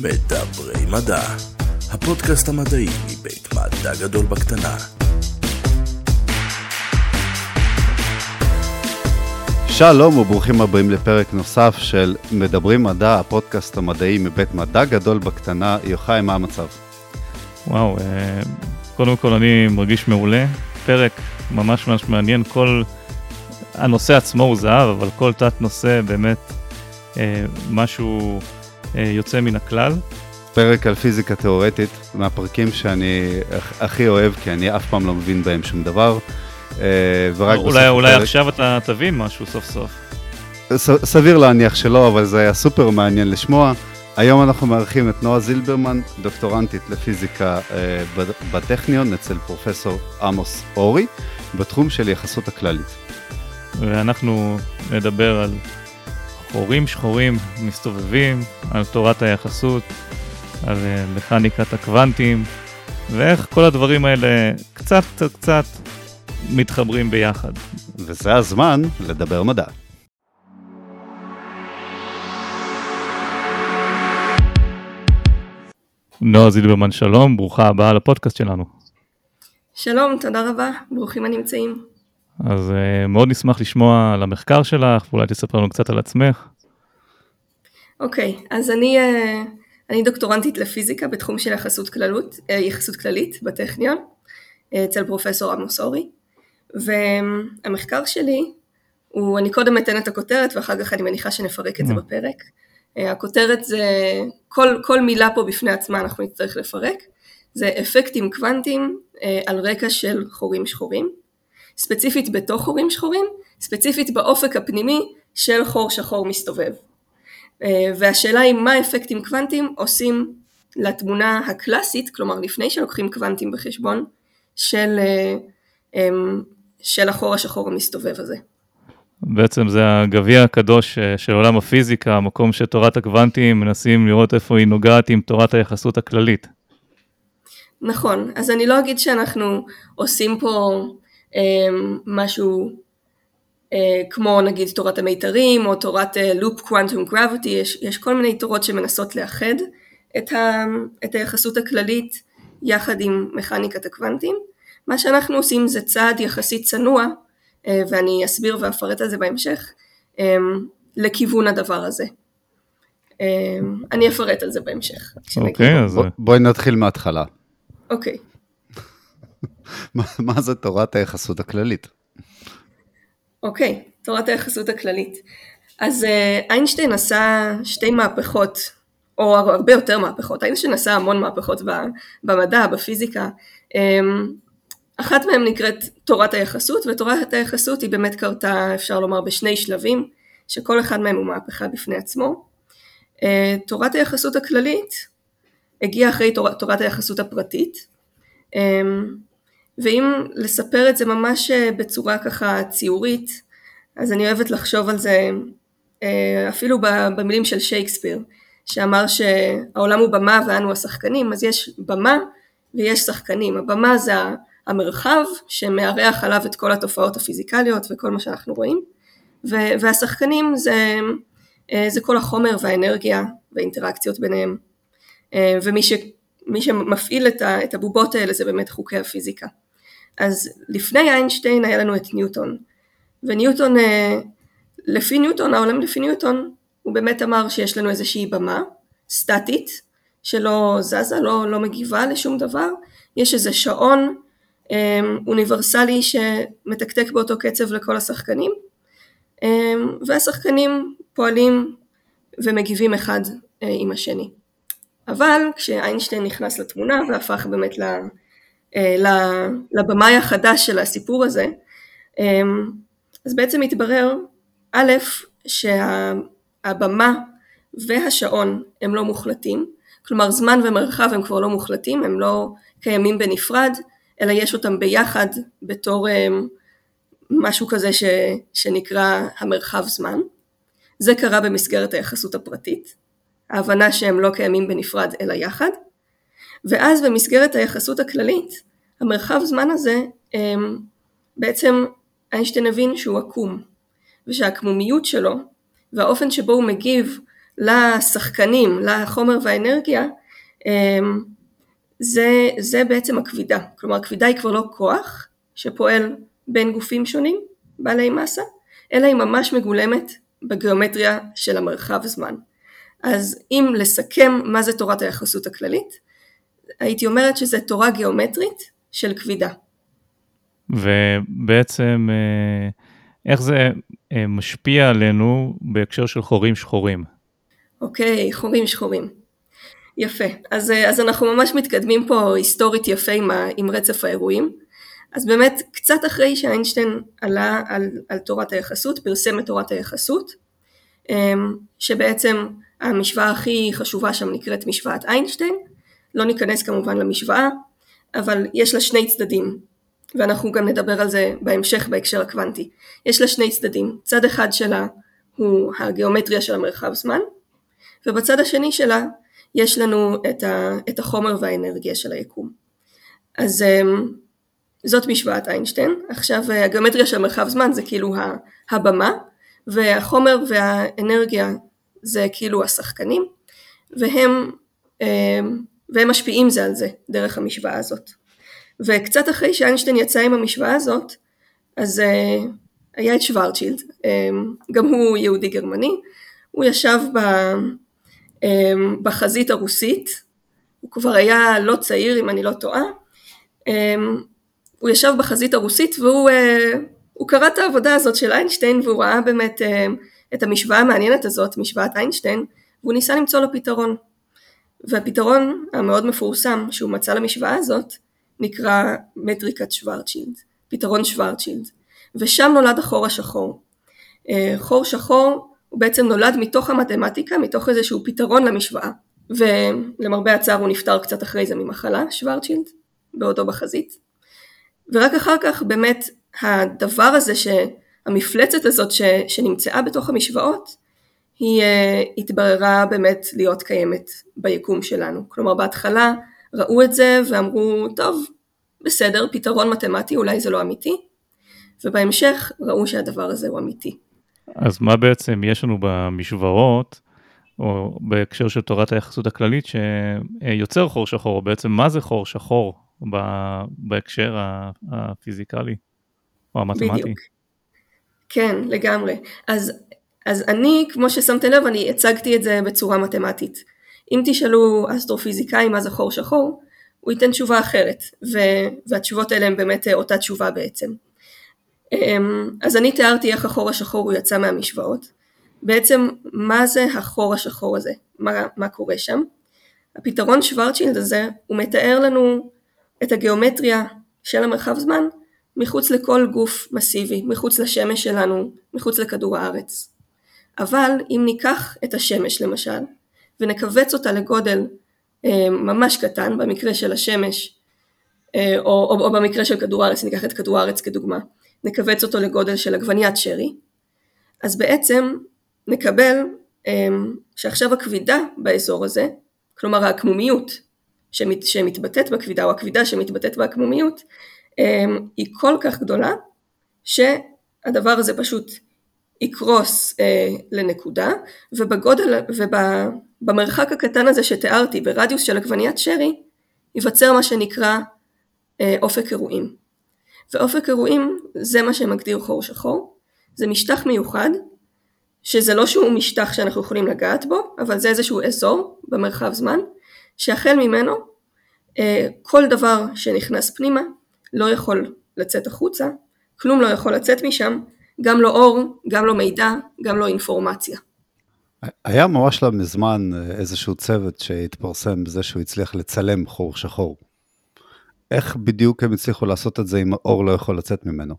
מדברי מדע, הפודקאסט המדעי מבית מדע גדול בקטנה. שלום וברוכים הבאים לפרק נוסף של מדברים מדע, הפודקאסט המדעי מבית מדע גדול בקטנה. יוחאי, מה המצב? וואו, אה, קודם כל אני מרגיש מעולה. פרק ממש ממש מעניין, כל... הנושא עצמו הוא זהב, אבל כל תת נושא באמת אה, משהו יוצא מן הכלל. פרק על פיזיקה תיאורטית, מהפרקים שאני הכי אוהב, כי אני אף פעם לא מבין בהם שום דבר. אה, ורק אולי, אולי הפרק... עכשיו אתה תבין משהו סוף סוף. ס, סביר להניח שלא, אבל זה היה סופר מעניין לשמוע. היום אנחנו מארחים את נועה זילברמן, דוקטורנטית לפיזיקה אה, בטכניון, אצל פרופסור עמוס אורי, בתחום של יחסות הכללית. ואנחנו נדבר על חורים שחורים מסתובבים, על תורת היחסות, על אה, מכניקת הקוונטים, ואיך כל הדברים האלה קצת קצת קצת מתחברים ביחד. וזה הזמן לדבר מדע. נועה זילברמן, שלום, ברוכה הבאה לפודקאסט שלנו. שלום, תודה רבה, ברוכים הנמצאים. אז uh, מאוד נשמח לשמוע על המחקר שלך, ואולי תספר לנו קצת על עצמך. אוקיי, okay, אז אני, uh, אני דוקטורנטית לפיזיקה בתחום של יחסות, כללות, uh, יחסות כללית בטכניון, uh, אצל פרופסור עמוס אורי, והמחקר שלי הוא, אני קודם אתן את הכותרת ואחר כך אני מניחה שנפרק את זה mm. בפרק. Uh, הכותרת זה, כל, כל מילה פה בפני עצמה אנחנו נצטרך לפרק, זה אפקטים קוונטיים uh, על רקע של חורים שחורים. ספציפית בתוך חורים שחורים, ספציפית באופק הפנימי של חור שחור מסתובב. אה, והשאלה היא מה אפקטים קוונטיים עושים לתמונה הקלאסית, כלומר לפני שלוקחים קוונטים בחשבון, של, אה, אמ, של החור השחור המסתובב הזה. בעצם זה הגביע הקדוש אה, של עולם הפיזיקה, המקום שתורת הקוונטים מנסים לראות איפה היא נוגעת עם תורת היחסות הכללית. נכון, אז אני לא אגיד שאנחנו עושים פה משהו אה, כמו נגיד תורת המיתרים או תורת לופ קוונטום גרביטי, יש כל מיני תורות שמנסות לאחד את, ה, את היחסות הכללית יחד עם מכניקת הקוונטים. מה שאנחנו עושים זה צעד יחסית צנוע, אה, ואני אסביר ואפרט על זה בהמשך, אמ, לכיוון הדבר הזה. אמ, אני אפרט על זה בהמשך. אוקיי, okay, אז... בואי נתחיל מההתחלה. אוקיי. Okay. מה זה תורת היחסות הכללית? אוקיי, okay, תורת היחסות הכללית. אז uh, איינשטיין עשה שתי מהפכות, או הרבה יותר מהפכות, איינשטיין עשה המון מהפכות במדע, בפיזיקה. Um, אחת מהן נקראת תורת היחסות, ותורת היחסות היא באמת קרתה, אפשר לומר, בשני שלבים, שכל אחד מהם הוא מהפכה בפני עצמו. Uh, תורת היחסות הכללית הגיעה אחרי תור, תורת היחסות הפרטית, um, ואם לספר את זה ממש אה, בצורה ככה ציורית, אז אני אוהבת לחשוב על זה אה, אפילו במילים של שייקספיר, שאמר שהעולם הוא במה ואנו השחקנים, אז יש במה ויש שחקנים. הבמה זה המרחב שמארח עליו את כל התופעות הפיזיקליות וכל מה שאנחנו רואים, והשחקנים זה, אה, זה כל החומר והאנרגיה והאינטראקציות ביניהם. ומי ש, שמפעיל את הבובות האלה זה באמת חוקי הפיזיקה. אז לפני איינשטיין היה לנו את ניוטון, וניוטון, אה, לפי ניוטון, העולם לפי ניוטון, הוא באמת אמר שיש לנו איזושהי במה סטטית, שלא זזה, לא, לא מגיבה לשום דבר, יש איזה שעון אה, אוניברסלי שמתקתק באותו קצב לכל השחקנים, אה, והשחקנים פועלים ומגיבים אחד עם השני. אבל כשאיינשטיין נכנס לתמונה והפך באמת אה, לבמאי החדש של הסיפור הזה, אמ, אז בעצם התברר, א', שהבמה והשעון הם לא מוחלטים, כלומר זמן ומרחב הם כבר לא מוחלטים, הם לא קיימים בנפרד, אלא יש אותם ביחד בתור אמ, משהו כזה ש, שנקרא המרחב זמן. זה קרה במסגרת היחסות הפרטית, ההבנה שהם לא קיימים בנפרד אלא יחד. ואז במסגרת היחסות הכללית, המרחב זמן הזה אמ, בעצם איינשטיין הבין שהוא עקום, ושהעקמומיות שלו והאופן שבו הוא מגיב לשחקנים, לחומר והאנרגיה, זה, זה בעצם הכבידה. כלומר, הכבידה היא כבר לא כוח שפועל בין גופים שונים, בעלי מסה, אלא היא ממש מגולמת בגיאומטריה של המרחב זמן. אז אם לסכם מה זה תורת היחסות הכללית, הייתי אומרת שזה תורה גיאומטרית של כבידה. ובעצם אה, איך זה אה, משפיע עלינו בהקשר של חורים שחורים? אוקיי, חורים שחורים. יפה. אז, אה, אז אנחנו ממש מתקדמים פה היסטורית יפה עם, ה, עם רצף האירועים. אז באמת, קצת אחרי שאיינשטיין עלה על, על תורת היחסות, פרסם את תורת היחסות, שבעצם המשוואה הכי חשובה שם נקראת משוואת איינשטיין, לא ניכנס כמובן למשוואה, אבל יש לה שני צדדים, ואנחנו גם נדבר על זה בהמשך בהקשר הקוונטי. יש לה שני צדדים, צד אחד שלה הוא הגיאומטריה של המרחב זמן, ובצד השני שלה יש לנו את, ה, את החומר והאנרגיה של היקום. אז אמ, זאת משוואת איינשטיין. עכשיו הגיאומטריה של מרחב זמן זה כאילו הבמה, והחומר והאנרגיה זה כאילו השחקנים, והם, אמ, והם משפיעים זה על זה דרך המשוואה הזאת. וקצת אחרי שאיינשטיין יצא עם המשוואה הזאת, אז אה, היה את שוורצ'ילד, אמ, גם הוא יהודי גרמני, הוא ישב ב, אמ, בחזית הרוסית, הוא כבר היה לא צעיר אם אני לא טועה, הוא ישב בחזית הרוסית והוא אה, קרא את העבודה הזאת של איינשטיין והוא ראה באמת אה, את המשוואה המעניינת הזאת, משוואת איינשטיין, והוא ניסה למצוא לו פתרון. והפתרון המאוד מפורסם שהוא מצא למשוואה הזאת נקרא מטריקת שוורצ'ילד, פתרון שוורצ'ילד, ושם נולד החור השחור. אה, חור שחור הוא בעצם נולד מתוך המתמטיקה, מתוך איזשהו פתרון למשוואה, ולמרבה הצער הוא נפטר קצת אחרי זה ממחלה, שוורצ'ילד, בעודו בחזית. ורק אחר כך באמת הדבר הזה, שהמפלצת הזאת ש, שנמצאה בתוך המשוואות, היא uh, התבררה באמת להיות קיימת ביקום שלנו. כלומר בהתחלה ראו את זה ואמרו, טוב, בסדר, פתרון מתמטי, אולי זה לא אמיתי, ובהמשך ראו שהדבר הזה הוא אמיתי. אז מה בעצם יש לנו במשוואות, או בהקשר של תורת היחסות הכללית, שיוצר חור שחור, בעצם מה זה חור שחור בהקשר הפיזיקלי או המתמטי? בדיוק. כן, לגמרי. אז, אז אני, כמו ששמת לב, אני הצגתי את זה בצורה מתמטית. אם תשאלו אסטרופיזיקאי מה זה חור שחור, הוא ייתן תשובה אחרת, והתשובות האלה הן באמת אותה תשובה בעצם. אמ, אז אני תיארתי איך החור השחור הוא יצא מהמשוואות. בעצם מה זה החור השחור הזה? מה, מה קורה שם? הפתרון שוורצ'ילד הזה הוא מתאר לנו את הגיאומטריה של המרחב זמן מחוץ לכל גוף מסיבי, מחוץ לשמש שלנו, מחוץ לכדור הארץ. אבל אם ניקח את השמש למשל, ונכווץ אותה לגודל אה, ממש קטן, במקרה של השמש, אה, או, או, או במקרה של כדור הארץ, ניקח את כדור הארץ כדוגמה, נכווץ אותו לגודל של עגבניית שרי, אז בעצם נקבל אה, שעכשיו הכבידה באזור הזה, כלומר העקמומיות שמת, שמתבטאת בכבידה, או הכבידה שמתבטאת בעקמומיות, היא כל כך גדולה, שהדבר הזה פשוט יקרוס אה, לנקודה, ובגודל, ובמרחק הקטן הזה שתיארתי, ברדיוס של עגבניית שרי, ייווצר מה שנקרא אה, אופק אירועים. ואופק אירועים זה מה שמגדיר חור שחור, זה משטח מיוחד, שזה לא שהוא משטח שאנחנו יכולים לגעת בו, אבל זה איזשהו אזור במרחב זמן, שהחל ממנו אה, כל דבר שנכנס פנימה לא יכול לצאת החוצה, כלום לא יכול לצאת משם, גם לא אור, גם לא מידע, גם לא אינפורמציה. היה ממש לא מזמן איזשהו צוות שהתפרסם בזה שהוא הצליח לצלם חור שחור. איך בדיוק הם הצליחו לעשות את זה אם האור לא יכול לצאת ממנו?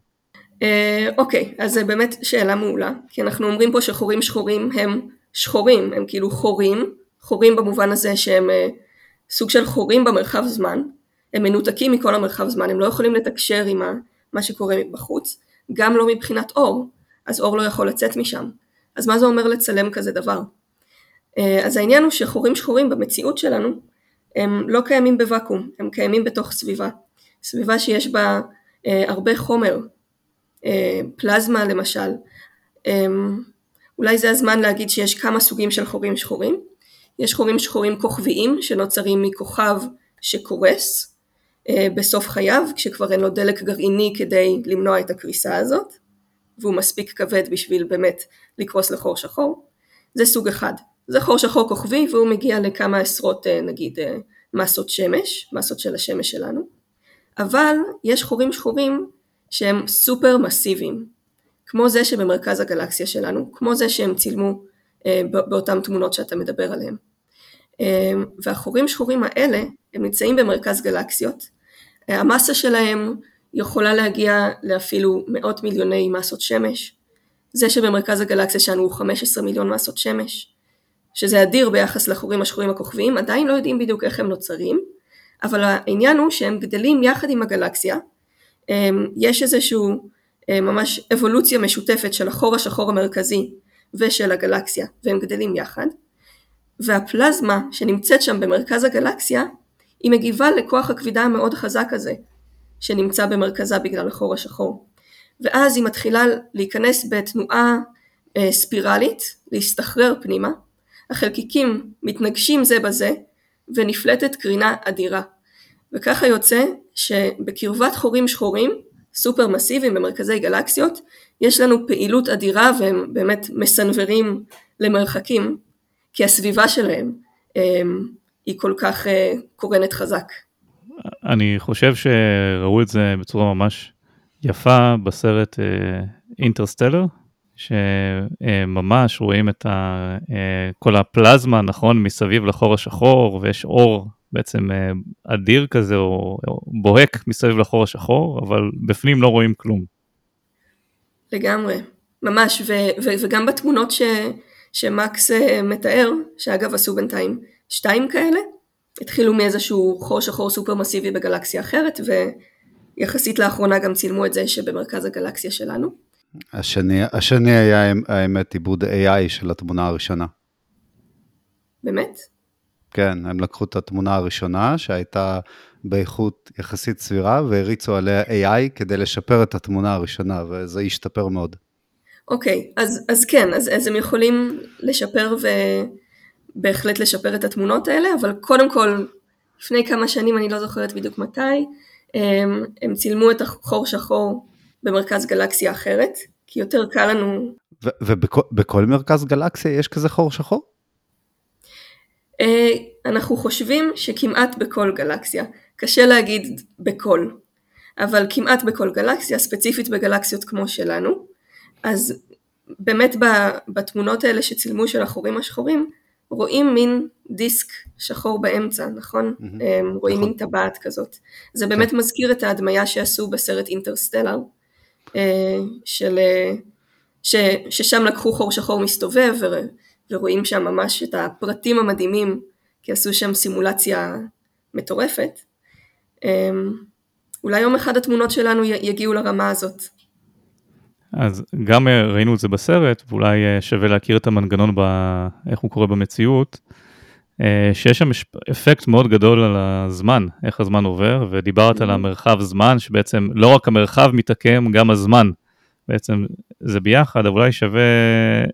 אה, אוקיי, אז זה באמת שאלה מעולה, כי אנחנו אומרים פה שחורים שחורים הם שחורים, הם כאילו חורים, חורים במובן הזה שהם אה, סוג של חורים במרחב זמן, הם מנותקים מכל המרחב זמן, הם לא יכולים לתקשר עם מה שקורה בחוץ, גם לא מבחינת אור, אז אור לא יכול לצאת משם. אז מה זה אומר לצלם כזה דבר? אה, אז העניין הוא שחורים שחורים במציאות שלנו הם לא קיימים בוואקום, הם קיימים בתוך סביבה. סביבה שיש בה אה, הרבה חומר, אה, פלזמה למשל, אולי זה הזמן להגיד שיש כמה סוגים של חורים שחורים. יש חורים שחורים כוכביים שנוצרים מכוכב שקורס אה, בסוף חייו, כשכבר אין לו דלק גרעיני כדי למנוע את הקריסה הזאת, והוא מספיק כבד בשביל באמת לקרוס לחור שחור. זה סוג אחד. זה חור שחור כוכבי והוא מגיע לכמה עשרות אה, נגיד אה, מסות שמש, מסות של השמש שלנו. אבל יש חורים שחורים שהם סופר מסיביים, כמו זה שבמרכז הגלקסיה שלנו, כמו זה שהם צילמו אה, באותן תמונות שאתה מדבר עליהן. אה, והחורים שחורים האלה, הם נמצאים במרכז גלקסיות, אה, המסה שלהם יכולה להגיע לאפילו מאות מיליוני מסות שמש, זה שבמרכז הגלקסיה שלנו הוא 15 מיליון מסות שמש, שזה אדיר ביחס לחורים השחורים הכוכביים, עדיין לא יודעים בדיוק איך הם נוצרים, אבל העניין הוא שהם גדלים יחד עם הגלקסיה, יש איזשהו ממש אבולוציה משותפת של החור השחור המרכזי ושל הגלקסיה, והם גדלים יחד, והפלזמה שנמצאת שם במרכז הגלקסיה, היא מגיבה לכוח הכבידה המאוד חזק הזה, שנמצא במרכזה בגלל החור השחור. ואז היא מתחילה להיכנס בתנועה אה, ספירלית, להסתחרר פנימה, החלקיקים מתנגשים זה בזה, ונפלטת קרינה אדירה. וככה יוצא שבקרבת חורים שחורים, סופר מסיביים במרכזי גלקסיות, יש לנו פעילות אדירה והם באמת מסנוורים למרחקים, כי הסביבה שלהם אה, היא כל כך אה, קורנת חזק. אני חושב שראו את זה בצורה ממש יפה בסרט אינטרסטלר, uh, שממש רואים את ה, uh, כל הפלזמה, נכון, מסביב לחור השחור, ויש אור בעצם אדיר כזה, או, או בוהק מסביב לחור השחור, אבל בפנים לא רואים כלום. לגמרי, ממש, ו- ו- וגם בתמונות ש- שמקס מתאר, שאגב עשו בינתיים שתיים כאלה, התחילו מאיזשהו חור שחור סופר מסיבי בגלקסיה אחרת, ויחסית לאחרונה גם צילמו את זה שבמרכז הגלקסיה שלנו. השני, השני היה האמת עיבוד AI של התמונה הראשונה. באמת? כן, הם לקחו את התמונה הראשונה שהייתה באיכות יחסית סבירה והריצו עליה AI כדי לשפר את התמונה הראשונה וזה השתפר מאוד. אוקיי, אז, אז כן, אז, אז הם יכולים לשפר ו... בהחלט לשפר את התמונות האלה, אבל קודם כל, לפני כמה שנים, אני לא זוכרת בדיוק מתי, הם, הם צילמו את החור שחור במרכז גלקסיה אחרת, כי יותר קל לנו... ובכל מרכז גלקסיה יש כזה חור שחור? אה, אנחנו חושבים שכמעט בכל גלקסיה, קשה להגיד בכל, אבל כמעט בכל גלקסיה, ספציפית בגלקסיות כמו שלנו, אז באמת בתמונות האלה שצילמו של החורים השחורים, רואים מין דיסק שחור באמצע, נכון? Mm-hmm. רואים נכון. מין טבעת כזאת. זה באמת כן. מזכיר את ההדמיה שעשו בסרט אינטרסטלר, אה, של, אה, ש, ששם לקחו חור שחור מסתובב ורואים שם ממש את הפרטים המדהימים, כי עשו שם סימולציה מטורפת. אולי יום אחד התמונות שלנו יגיעו לרמה הזאת. אז גם אה, ראינו את זה בסרט, ואולי אה, שווה להכיר את המנגנון, ב... איך הוא קורה במציאות, אה, שיש שם אפקט מאוד גדול על הזמן, איך הזמן עובר, ודיברת על mm-hmm. המרחב זמן, שבעצם לא רק המרחב מתעקם, גם הזמן. בעצם זה ביחד, אבל אולי שווה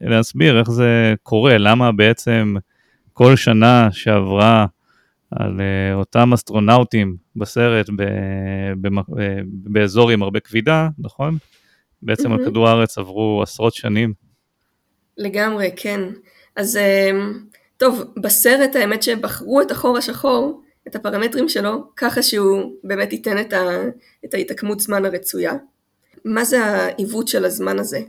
להסביר איך זה קורה, למה בעצם כל שנה שעברה על אותם אסטרונאוטים בסרט ב... באזור עם הרבה כבידה, נכון? בעצם mm-hmm. על כדור הארץ עברו עשרות שנים. לגמרי, כן. אז אמ, טוב, בסרט האמת שבחרו את החור השחור, את הפרמטרים שלו, ככה שהוא באמת ייתן את, ה, את ההתעקמות זמן הרצויה. מה זה העיוות של הזמן הזה?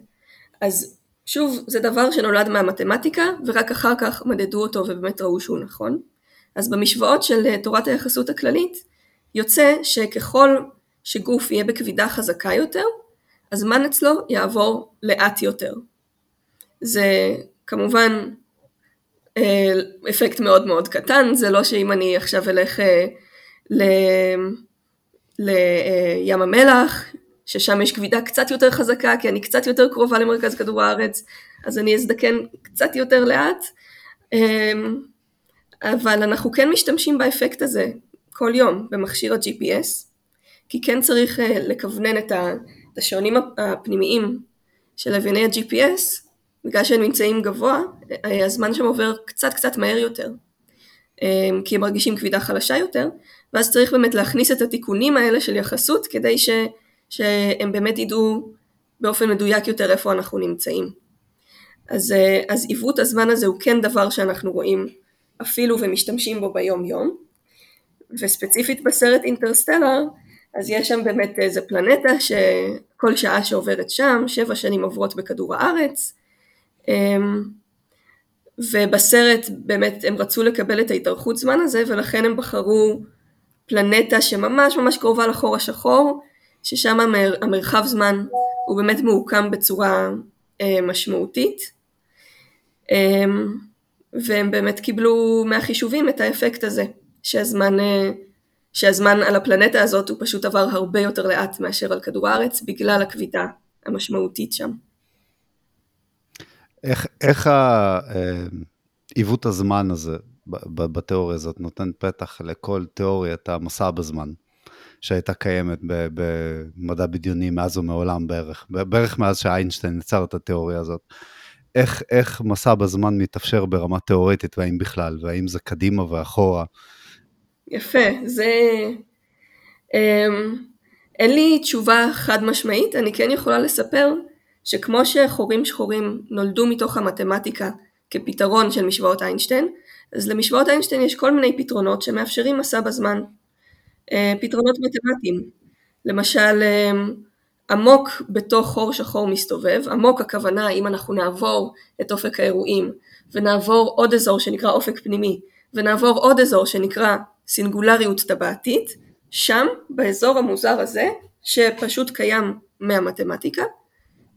אז שוב, זה דבר שנולד מהמתמטיקה, ורק אחר כך מדדו אותו ובאמת ראו שהוא נכון. אז במשוואות של אה, תורת היחסות הכללית, יוצא שככל שגוף יהיה בכבידה חזקה יותר, הזמן אצלו יעבור לאט יותר. זה כמובן אה, אפקט מאוד מאוד קטן, זה לא שאם אני עכשיו אלך אה, לים אה, המלח, ששם יש כבידה קצת יותר חזקה, כי אני קצת יותר קרובה למרכז כדור הארץ, אז אני אזדקן קצת יותר לאט, אבל אנחנו כן משתמשים באפקט הזה כל יום במכשיר ה-GPS, כי כן צריך לכוונן את ה... את השעונים הפנימיים של לווייני ה-GPS בגלל שהם נמצאים גבוה, הזמן שם עובר קצת קצת מהר יותר, כי הם מרגישים כבידה חלשה יותר, ואז צריך באמת להכניס את התיקונים האלה של יחסות כדי ש, שהם באמת ידעו באופן מדויק יותר איפה אנחנו נמצאים. אז, אז עיוות הזמן הזה הוא כן דבר שאנחנו רואים אפילו ומשתמשים בו ביום יום, וספציפית בסרט אינטרסטלר, אז יש שם באמת איזה פלנטה שכל שעה שעוברת שם, שבע שנים עוברות בכדור הארץ, אמ, ובסרט באמת הם רצו לקבל את ההתארכות זמן הזה ולכן הם בחרו פלנטה שממש ממש קרובה לחור השחור, ששם המר, המרחב זמן הוא באמת מעוקם בצורה אה, משמעותית. אה, והם באמת קיבלו מהחישובים את האפקט הזה, שהזמן, אה, שהזמן על הפלנטה הזאת הוא פשוט עבר הרבה יותר לאט מאשר על כדור הארץ, בגלל הכבידה המשמעותית שם. איך, איך עיוות הזמן הזה בתיאוריה הזאת נותן פתח לכל תיאוריית המסע בזמן שהייתה קיימת במדע בדיוני מאז ומעולם בערך, בערך מאז שאיינשטיין יצר את התיאוריה הזאת. איך, איך מסע בזמן מתאפשר ברמה תיאורטית והאם בכלל, והאם זה קדימה ואחורה. יפה, זה... אמ, אין לי תשובה חד משמעית, אני כן יכולה לספר שכמו שחורים שחורים נולדו מתוך המתמטיקה כפתרון של משוואות איינשטיין, אז למשוואות איינשטיין יש כל מיני פתרונות שמאפשרים מסע בזמן. אה, פתרונות מתמטיים, למשל אה, עמוק בתוך חור שחור מסתובב, עמוק הכוונה אם אנחנו נעבור את אופק האירועים ונעבור עוד אזור שנקרא אופק פנימי ונעבור עוד אזור שנקרא סינגולריות טבעתית, שם באזור המוזר הזה שפשוט קיים מהמתמטיקה,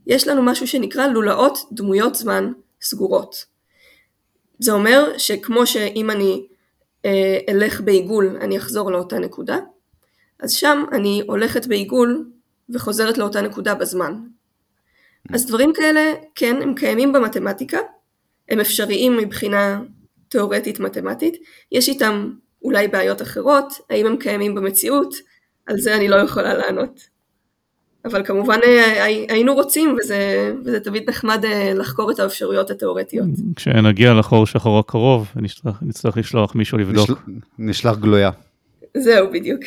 יש לנו משהו שנקרא לולאות דמויות זמן סגורות. זה אומר שכמו שאם אני אה, אלך בעיגול אני אחזור לאותה נקודה, אז שם אני הולכת בעיגול וחוזרת לאותה נקודה בזמן. אז דברים כאלה, כן, הם קיימים במתמטיקה, הם אפשריים מבחינה תאורטית מתמטית, יש איתם אולי בעיות אחרות, האם הם קיימים במציאות, על זה אני לא יכולה לענות. אבל כמובן אה, היינו רוצים, וזה, וזה תמיד נחמד אה, לחקור את האפשרויות התיאורטיות. כשנגיע לחור שחור הקרוב, נצטרך, נצטרך לשלוח מישהו לבדוק. נשל, נשלח גלויה. זהו, בדיוק.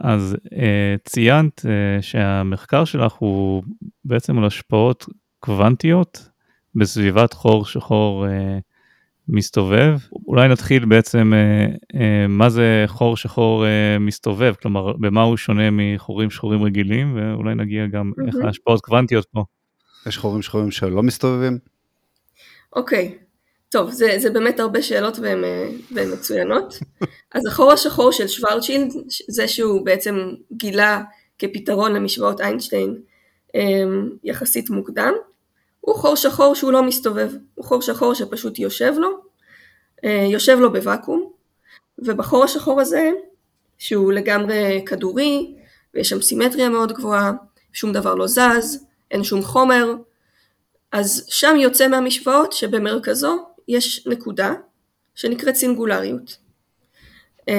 אז אה, ציינת שהמחקר שלך הוא בעצם על השפעות קוונטיות בסביבת חור שחור מסתובב. אולי נתחיל בעצם אה, אה, מה זה חור שחור אה, מסתובב, כלומר במה הוא שונה מחורים שחורים רגילים, ואולי נגיע גם mm-hmm. איך ההשפעות קוונטיות פה. יש חורים שחורים שלא מסתובבים? אוקיי, okay. טוב, זה, זה באמת הרבה שאלות והן, והן מצוינות. אז החור השחור של שוורצ'ילד, זה שהוא בעצם גילה כפתרון למשוואות איינשטיין יחסית מוקדם, הוא חור שחור שהוא לא מסתובב, הוא חור שחור שפשוט יושב לו, אה, יושב לו בוואקום, ובחור השחור הזה, שהוא לגמרי כדורי, ויש שם סימטריה מאוד גבוהה, שום דבר לא זז, אין שום חומר, אז שם יוצא מהמשוואות שבמרכזו יש נקודה שנקראת סינגולריות. אה,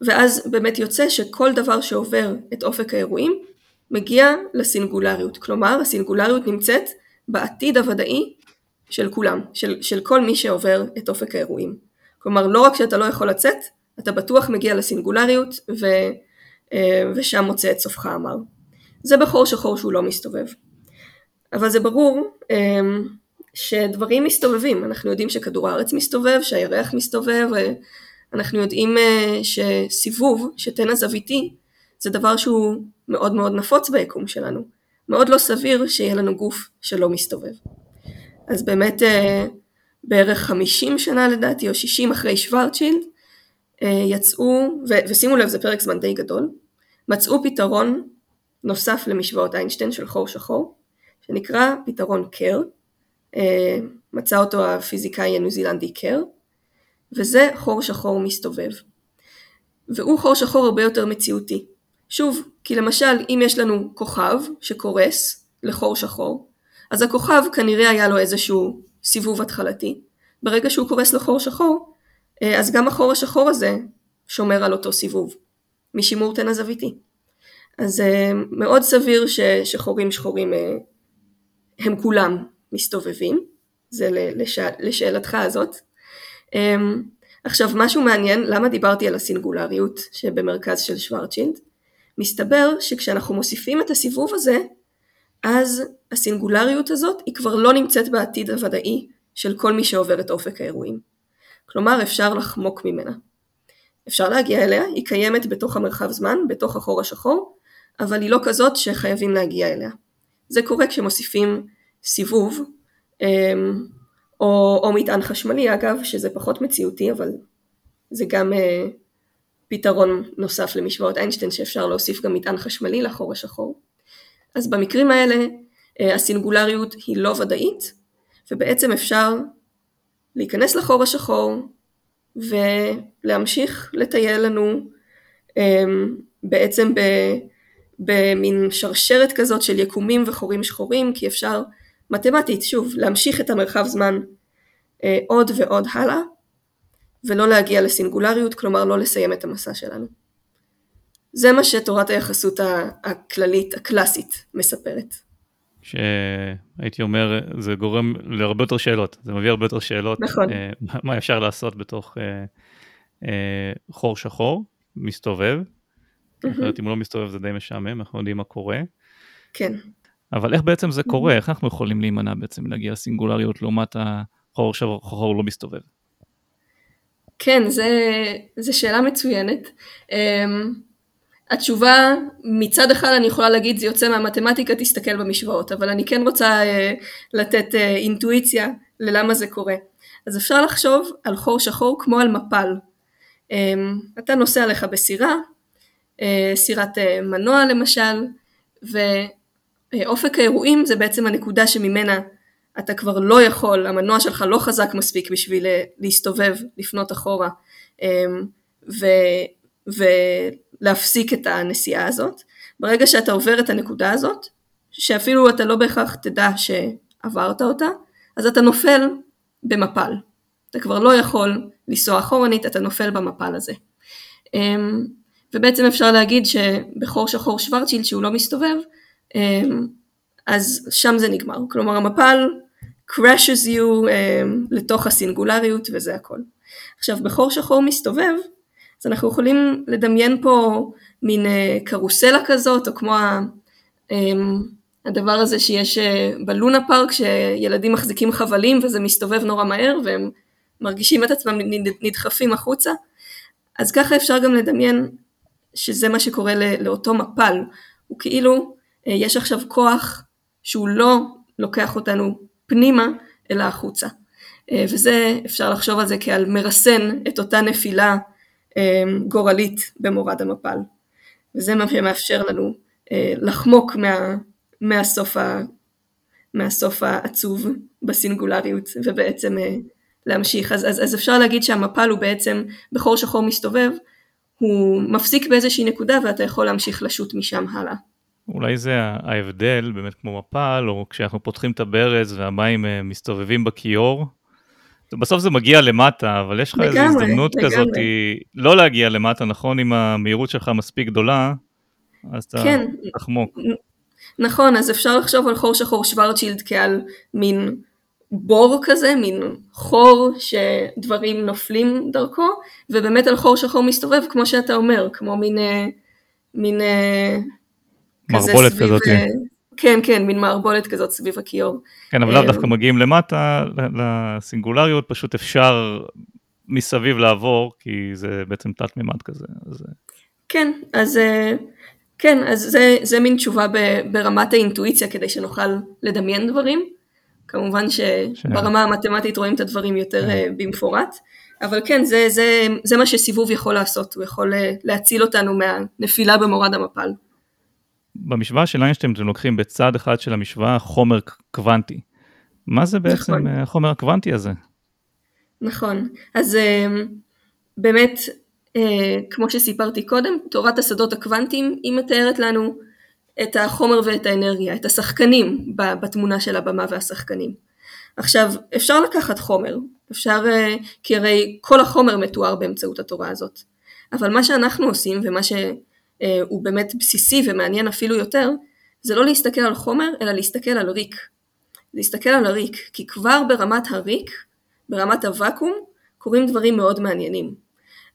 ואז באמת יוצא שכל דבר שעובר את אופק האירועים מגיע לסינגולריות, כלומר הסינגולריות נמצאת בעתיד הוודאי של כולם, של, של כל מי שעובר את אופק האירועים. כלומר לא רק שאתה לא יכול לצאת, אתה בטוח מגיע לסינגולריות ו, אה, ושם מוצא את סופך אמר. זה בחור שחור שהוא לא מסתובב. אבל זה ברור אה, שדברים מסתובבים, אנחנו יודעים שכדור הארץ מסתובב, שהירח מסתובב, אנחנו יודעים אה, שסיבוב, שתן הזוויתי, זה דבר שהוא מאוד מאוד נפוץ ביקום שלנו. מאוד לא סביר שיהיה לנו גוף שלא מסתובב. אז באמת אה, בערך 50 שנה לדעתי, או 60 אחרי שוורצ'ילד, אה, יצאו, ו- ושימו לב זה פרק זמן די גדול, מצאו פתרון נוסף למשוואות איינשטיין של חור שחור, שנקרא פתרון קר, אה, מצא אותו הפיזיקאי הניו זילנדי קר, וזה חור שחור מסתובב. והוא חור שחור הרבה יותר מציאותי. שוב, כי למשל אם יש לנו כוכב שקורס לחור שחור, אז הכוכב כנראה היה לו איזשהו סיבוב התחלתי. ברגע שהוא קורס לחור שחור, אה, אז גם החור השחור הזה שומר על אותו סיבוב, משימור תן הזוויתי. אז אה, מאוד סביר ש, שחורים שחורים אה, הם כולם מסתובבים, זה לש... לשאלתך הזאת. עכשיו משהו מעניין, למה דיברתי על הסינגולריות שבמרכז של שוורצ'ילד? מסתבר שכשאנחנו מוסיפים את הסיבוב הזה, אז הסינגולריות הזאת היא כבר לא נמצאת בעתיד הוודאי של כל מי שעובר את אופק האירועים. כלומר אפשר לחמוק ממנה. אפשר להגיע אליה, היא קיימת בתוך המרחב זמן, בתוך החור השחור, אבל היא לא כזאת שחייבים להגיע אליה. זה קורה כשמוסיפים סיבוב, אמ, או, או מטען חשמלי אגב, שזה פחות מציאותי, אבל זה גם אה, פתרון נוסף למשוואות איינשטיין שאפשר להוסיף גם מטען חשמלי לחור השחור. אז במקרים האלה אה, הסינגולריות היא לא ודאית, ובעצם אפשר להיכנס לחור השחור ולהמשיך לטייל לנו אמ, בעצם במין שרשרת כזאת של יקומים וחורים שחורים, כי אפשר מתמטית, שוב, להמשיך את המרחב זמן אה, עוד ועוד הלאה, ולא להגיע לסינגולריות, כלומר לא לסיים את המסע שלנו. זה מה שתורת היחסות הכללית, הקלאסית, מספרת. שהייתי אומר, זה גורם להרבה יותר שאלות, זה מביא הרבה יותר שאלות. נכון. אה, מה אפשר לעשות בתוך אה, אה, חור שחור, מסתובב. אחרת אם הוא לא מסתובב זה די משעמם, אנחנו יודעים מה קורה. כן. אבל איך בעצם זה קורה? איך אנחנו יכולים להימנע בעצם להגיע לסינגולריות לעומת החור שחור לא מסתובב? כן, זו שאלה מצוינת. Um, התשובה, מצד אחד אני יכולה להגיד זה יוצא מהמתמטיקה, תסתכל במשוואות, אבל אני כן רוצה uh, לתת uh, אינטואיציה ללמה זה קורה. אז אפשר לחשוב על חור שחור כמו על מפל. Um, אתה נוסע לך בסירה, uh, סירת uh, מנוע למשל, ואופק האירועים זה בעצם הנקודה שממנה אתה כבר לא יכול, המנוע שלך לא חזק מספיק בשביל להסתובב, לפנות אחורה ו, ולהפסיק את הנסיעה הזאת. ברגע שאתה עובר את הנקודה הזאת, שאפילו אתה לא בהכרח תדע שעברת אותה, אז אתה נופל במפל. אתה כבר לא יכול לנסוע אחורנית, אתה נופל במפל הזה. ובעצם אפשר להגיד שבחור שחור שוורצ'ילד שהוא לא מסתובב, אז שם זה נגמר. כלומר המפל crashes you um, לתוך הסינגולריות וזה הכל. עכשיו בחור שחור מסתובב, אז אנחנו יכולים לדמיין פה מין uh, קרוסלה כזאת, או כמו ה, um, הדבר הזה שיש uh, בלונה פארק, שילדים מחזיקים חבלים וזה מסתובב נורא מהר והם מרגישים את עצמם נדחפים החוצה. אז ככה אפשר גם לדמיין שזה מה שקורה לאותו מפל, הוא כאילו, uh, יש עכשיו כוח שהוא לא לוקח אותנו פנימה אלא החוצה. אה, וזה אפשר לחשוב על זה כעל מרסן את אותה נפילה אה, גורלית במורד המפל. וזה מה שמאפשר לנו אה, לחמוק מה, מהסוף, ה, מהסוף העצוב בסינגולריות ובעצם להמשיך. אז, אז, אז אפשר להגיד שהמפל הוא בעצם בחור שחור מסתובב, הוא מפסיק באיזושהי נקודה ואתה יכול להמשיך לשוט משם הלאה. אולי זה ההבדל, באמת כמו מפל, או כשאנחנו פותחים את הברז והמים אה, מסתובבים בכיור. בסוף זה מגיע למטה, אבל יש לך איזו הזדמנות לגמרי. כזאת לא להגיע למטה, נכון? אם המהירות שלך מספיק גדולה, אז אתה כן. תחמוק. נכון, אז אפשר לחשוב על חור שחור שוורצ'ילד כעל מין בור כזה, מין חור שדברים נופלים דרכו, ובאמת על חור שחור מסתובב, כמו שאתה אומר, כמו מין, אה, מין מערבולת כזאת. אה, כן, כן, מין מערבולת כזאת סביב הכיור. כן, אבל לאו אה, דווקא מגיעים למטה, לסינגולריות, פשוט אפשר מסביב לעבור, כי זה בעצם תת מימד כזה. אז... אה. כן, אז כן, אז זה, זה מין תשובה ברמת האינטואיציה, כדי שנוכל לדמיין דברים. כמובן שברמה המתמטית רואים את הדברים יותר כן. במפורט, אבל כן, זה, זה, זה מה שסיבוב יכול לעשות, הוא יכול להציל אותנו מהנפילה במורד המפל. במשוואה של איינשטיין אתם לוקחים בצד אחד של המשוואה חומר קוונטי. מה זה בעצם נכון. החומר הקוונטי הזה? נכון, אז אה, באמת, אה, כמו שסיפרתי קודם, תורת השדות הקוונטיים היא מתארת לנו את החומר ואת האנרגיה, את השחקנים בתמונה של הבמה והשחקנים. עכשיו, אפשר לקחת חומר, אפשר, אה, כי הרי כל החומר מתואר באמצעות התורה הזאת, אבל מה שאנחנו עושים ומה ש... אה, הוא באמת בסיסי ומעניין אפילו יותר, זה לא להסתכל על חומר, אלא להסתכל על ריק. להסתכל על הריק, כי כבר ברמת הריק, ברמת הוואקום, קורים דברים מאוד מעניינים.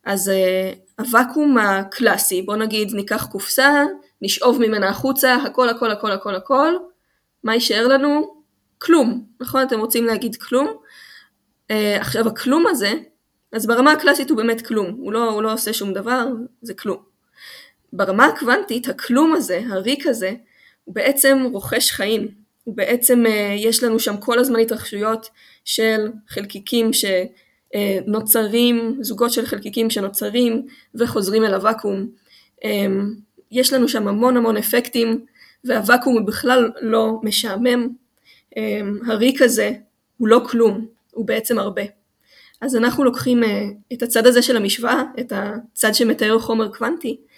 אז uh, הוואקום הקלאסי, בוא נגיד ניקח קופסה, נשאוב ממנה החוצה, הכל הכל הכל הכל הכל, מה יישאר לנו? כלום, נכון? אתם רוצים להגיד כלום? Uh, עכשיו הכלום הזה, אז ברמה הקלאסית הוא באמת כלום, הוא לא, הוא לא עושה שום דבר, זה כלום. ברמה הקוונטית, הכלום הזה, הריק הזה, הוא בעצם רוכש חיים. הוא בעצם, אה, יש לנו שם כל הזמן התרחשויות של חלקיקים שנוצרים, זוגות של חלקיקים שנוצרים וחוזרים אל הוואקום. אמ, יש לנו שם המון המון אפקטים, והוואקום הוא בכלל לא משעמם. הריק הזה הוא לא כלום, הוא בעצם הרבה. אז אנחנו לוקחים אה, את הצד הזה של המשוואה, את הצד שמתאר חומר קוונטי, אה,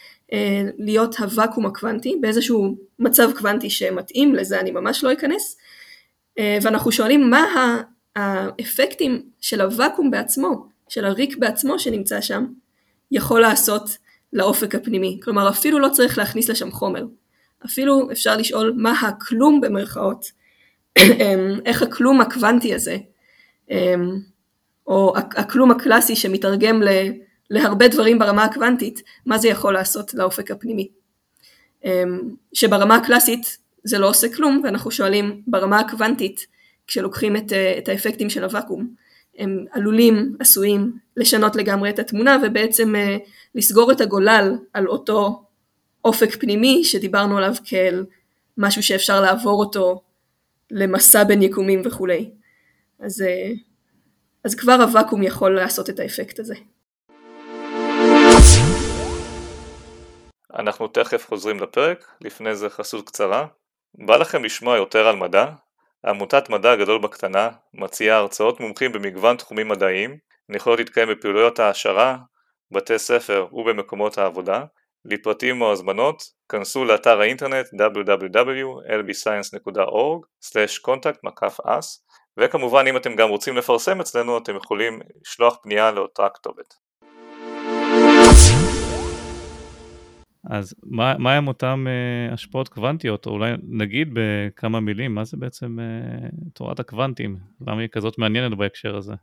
להיות הוואקום הקוונטי, באיזשהו מצב קוונטי שמתאים, לזה אני ממש לא אכנס, אה, ואנחנו שואלים מה האפקטים של הוואקום בעצמו, של הריק בעצמו שנמצא שם, יכול לעשות לאופק הפנימי. כלומר, אפילו לא צריך להכניס לשם חומר. אפילו אפשר לשאול מה הכלום במרכאות, איך הכלום הקוונטי הזה, או הכלום הקלאסי שמתרגם להרבה דברים ברמה הקוונטית, מה זה יכול לעשות לאופק הפנימי. אמ, שברמה הקלאסית זה לא עושה כלום, ואנחנו שואלים ברמה הקוונטית, כשלוקחים את, אה, את האפקטים של הוואקום, הם עלולים, עשויים, לשנות לגמרי את התמונה ובעצם אה, לסגור את הגולל על אותו אופק פנימי שדיברנו עליו כאל משהו שאפשר לעבור אותו למסע בין יקומים וכולי. אז, אה, אז כבר הוואקום יכול לעשות את האפקט הזה. אנחנו תכף חוזרים לפרק, לפני זה חסות קצרה. בא לכם לשמוע יותר על מדע? עמותת מדע גדול בקטנה מציעה הרצאות מומחים במגוון תחומים מדעיים, יכולות להתקיים בפעילויות העשרה, בתי ספר ובמקומות העבודה. לפרטים או הזמנות, כנסו לאתר האינטרנט www.lbscience.org/contact-us וכמובן אם אתם גם רוצים לפרסם אצלנו אתם יכולים לשלוח פנייה לאותה כתובת. אז מה, מה הם אותן uh, השפעות קוונטיות, או אולי נגיד בכמה מילים, מה זה בעצם uh, תורת הקוונטים? למה היא כזאת מעניינת בהקשר הזה?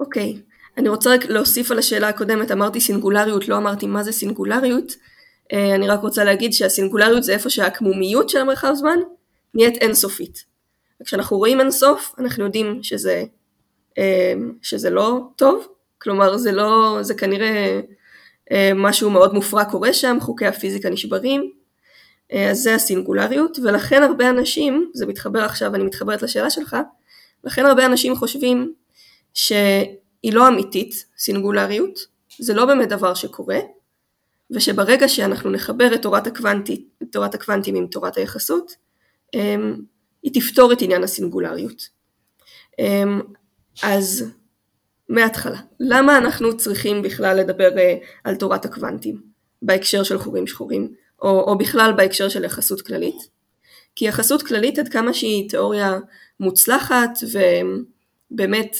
אוקיי, okay. אני רוצה רק להוסיף על השאלה הקודמת, אמרתי סינגולריות, לא אמרתי מה זה סינגולריות. Uh, אני רק רוצה להגיד שהסינגולריות זה איפה שהעקמומיות של המרחב זמן נהיית אינסופית. וכשאנחנו רואים אינסוף, אנחנו יודעים שזה, uh, שזה לא טוב, כלומר זה לא, זה כנראה אה, משהו מאוד מופרע קורה שם, חוקי הפיזיקה נשברים, אה, אז זה הסינגולריות, ולכן הרבה אנשים, זה מתחבר עכשיו, אני מתחברת לשאלה שלך, לכן הרבה אנשים חושבים שהיא לא אמיתית, סינגולריות, זה לא באמת דבר שקורה, ושברגע שאנחנו נחבר את תורת, הקוונטית, את תורת הקוונטים עם תורת היחסות, אה, היא תפתור את עניין הסינגולריות. אז מההתחלה. למה אנחנו צריכים בכלל לדבר uh, על תורת הקוונטים בהקשר של חורים שחורים, או, או בכלל בהקשר של יחסות כללית? כי יחסות כללית עד כמה שהיא תיאוריה מוצלחת ובאמת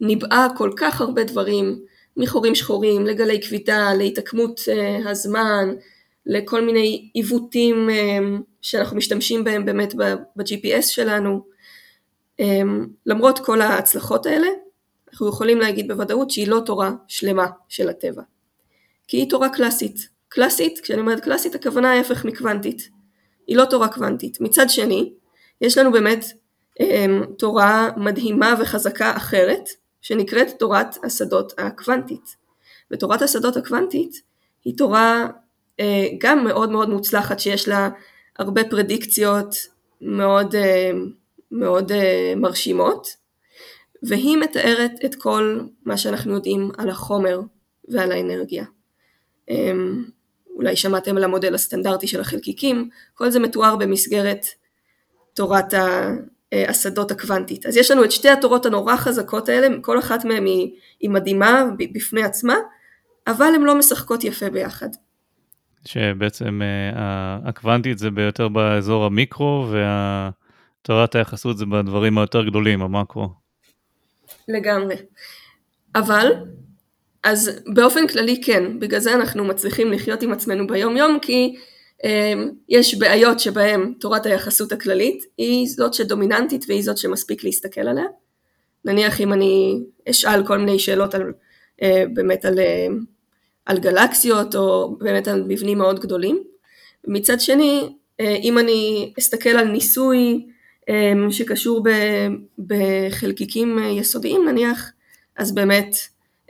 ניבאה כל כך הרבה דברים מחורים שחורים, לגלי כבידה, להתעקמות uh, הזמן, לכל מיני עיוותים um, שאנחנו משתמשים בהם באמת ב-GPS שלנו. Um, למרות כל ההצלחות האלה, אנחנו יכולים להגיד בוודאות שהיא לא תורה שלמה של הטבע. כי היא תורה קלאסית. קלאסית, כשאני אומרת קלאסית, הכוונה ההפך מקוונטית. היא לא תורה קוונטית. מצד שני, יש לנו באמת אמ, תורה מדהימה וחזקה אחרת, שנקראת תורת השדות הקוונטית. ותורת השדות הקוונטית היא תורה אה, גם מאוד מאוד מוצלחת, שיש לה הרבה פרדיקציות מאוד, אה, מאוד אה, מרשימות, והיא מתארת את כל מה שאנחנו יודעים על החומר ועל האנרגיה. אמ, אולי שמעתם על המודל הסטנדרטי של החלקיקים, כל זה מתואר במסגרת תורת אה, השדות הקוונטית. אז יש לנו את שתי התורות הנורא חזקות האלה, כל אחת מהן היא, מדהימה בפני עצמה, אבל הן לא משחקות יפה ביחד. שבעצם אה, הקוונטית זה ביותר באזור המיקרו, ותורת היחסות זה בדברים היותר גדולים, המקרו. לגמרי. אבל, אז באופן כללי כן, בגלל זה אנחנו מצליחים לחיות עם עצמנו ביום יום, כי אמ, יש בעיות שבהן תורת היחסות הכללית היא זאת שדומיננטית והיא זאת שמספיק להסתכל עליה. נניח אם אני אשאל כל מיני שאלות על, אה, באמת על, אה, על גלקסיות או באמת על מבנים מאוד גדולים. מצד שני, אה, אם אני אסתכל על ניסוי שקשור בחלקיקים יסודיים נניח, אז באמת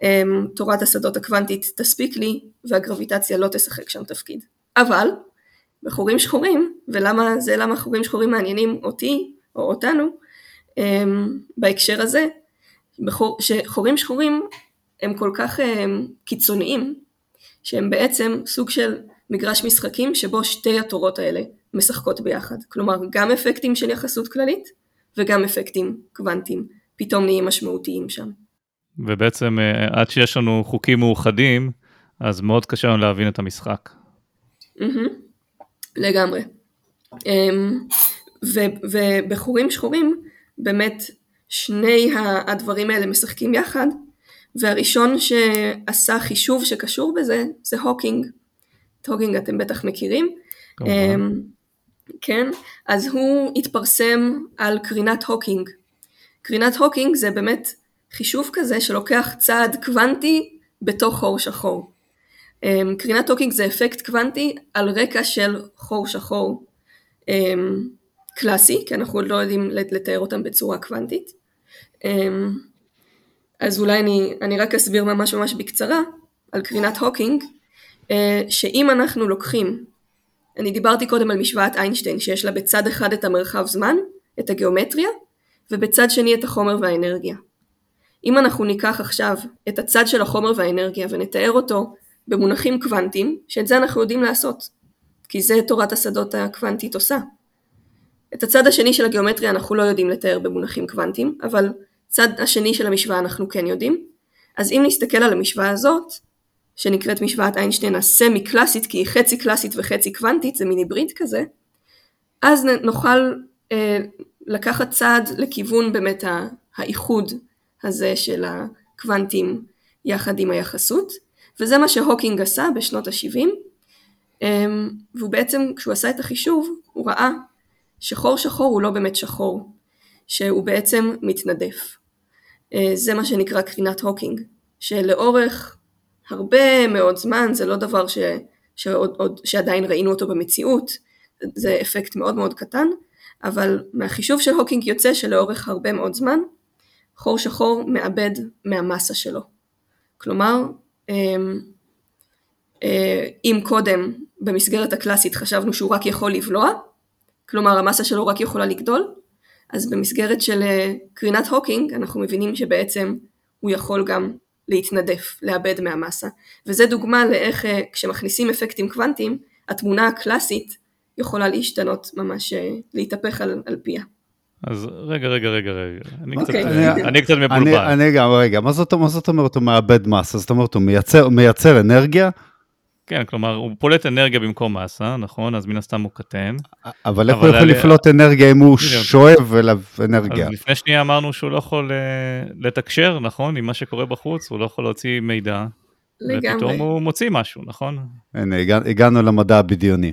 אמ, תורת השדות הקוונטית תספיק לי והגרביטציה לא תשחק שם תפקיד. אבל בחורים שחורים, ולמה זה למה חורים שחורים מעניינים אותי או אותנו אמ, בהקשר הזה, שחורים שחורים הם כל כך קיצוניים, שהם בעצם סוג של מגרש משחקים שבו שתי התורות האלה משחקות ביחד. כלומר, גם אפקטים של יחסות כללית וגם אפקטים קוונטיים פתאום נהיים משמעותיים שם. ובעצם אה, עד שיש לנו חוקים מאוחדים, אז מאוד קשה לנו להבין את המשחק. Mm-hmm. לגמרי. אמ, ובחורים שחורים, באמת שני הדברים האלה משחקים יחד, והראשון שעשה חישוב שקשור בזה זה הוקינג. את הוקינג אתם בטח מכירים. כמובן. כן, אז הוא התפרסם על קרינת הוקינג. קרינת הוקינג זה באמת חישוב כזה שלוקח צעד קוונטי בתוך חור שחור. אמ, קרינת הוקינג זה אפקט קוונטי על רקע של חור שחור אמ, קלאסי, כי אנחנו עוד לא יודעים לתאר אותם בצורה קוונטית. אמ, אז אולי אני, אני רק אסביר ממש ממש בקצרה על קרינת הוקינג, אה, שאם אנחנו לוקחים, אני דיברתי קודם על משוואת איינשטיין, שיש לה בצד אחד את המרחב זמן, את הגיאומטריה, ובצד שני את החומר והאנרגיה. אם אנחנו ניקח עכשיו את הצד של החומר והאנרגיה ונתאר אותו במונחים קוונטיים, שאת זה אנחנו יודעים לעשות, כי זה תורת השדות הקוונטית עושה. את הצד השני של הגיאומטריה אנחנו לא יודעים לתאר במונחים קוונטיים, אבל צד השני של המשוואה אנחנו כן יודעים. אז אם נסתכל על המשוואה הזאת, שנקראת משוואת איינשטיין הסמי קלאסית, כי היא חצי קלאסית וחצי קוונטית, זה מין היבריד כזה, אז נוכל אה, לקחת צעד לכיוון באמת האיחוד הזה של הקוונטים יחד עם היחסות, וזה מה שהוקינג עשה בשנות ה-70, אמ, והוא בעצם, כשהוא עשה את החישוב, הוא ראה שחור שחור הוא לא באמת שחור, שהוא בעצם מתנדף. אה, זה מה שנקרא קרינת הוקינג, שלאורך הרבה מאוד זמן, זה לא דבר ש, שעוד, עוד, שעדיין ראינו אותו במציאות, זה אפקט מאוד מאוד קטן, אבל מהחישוב של הוקינג יוצא שלאורך הרבה מאוד זמן, חור שחור מאבד מהמסה שלו. כלומר, אמ, אה, אם קודם במסגרת הקלאסית חשבנו שהוא רק יכול לבלוע, כלומר המסה שלו רק יכולה לגדול, אז במסגרת של אה, קרינת הוקינג אנחנו מבינים שבעצם הוא יכול גם להתנדף, לאבד מהמסה. וזה דוגמה לאיך אה, כשמכניסים אפקטים קוונטיים, התמונה הקלאסית יכולה להשתנות ממש, להתהפך על, על פיה. אז רגע, רגע, רגע, רגע, אני, okay. קצת, אני, אני קצת מבולבל. אני, אני גם, רגע, מה זאת, מה זאת אומרת הוא מאבד מסה? זאת אומרת הוא מייצר, מייצר אנרגיה? כן, כלומר הוא פולט אנרגיה במקום מסה, נכון? אז מן הסתם הוא קטן. אבל איך הוא יכול לפלוט אנרגיה אם הוא שואב אליו אנרגיה? אז לפני שנייה אמרנו שהוא לא יכול uh, לתקשר, נכון? עם מה שקורה בחוץ, הוא לא יכול להוציא מידע. לגמרי. ופתאום הוא מוציא משהו, נכון? הנה, הגענו למדע הבדיוני.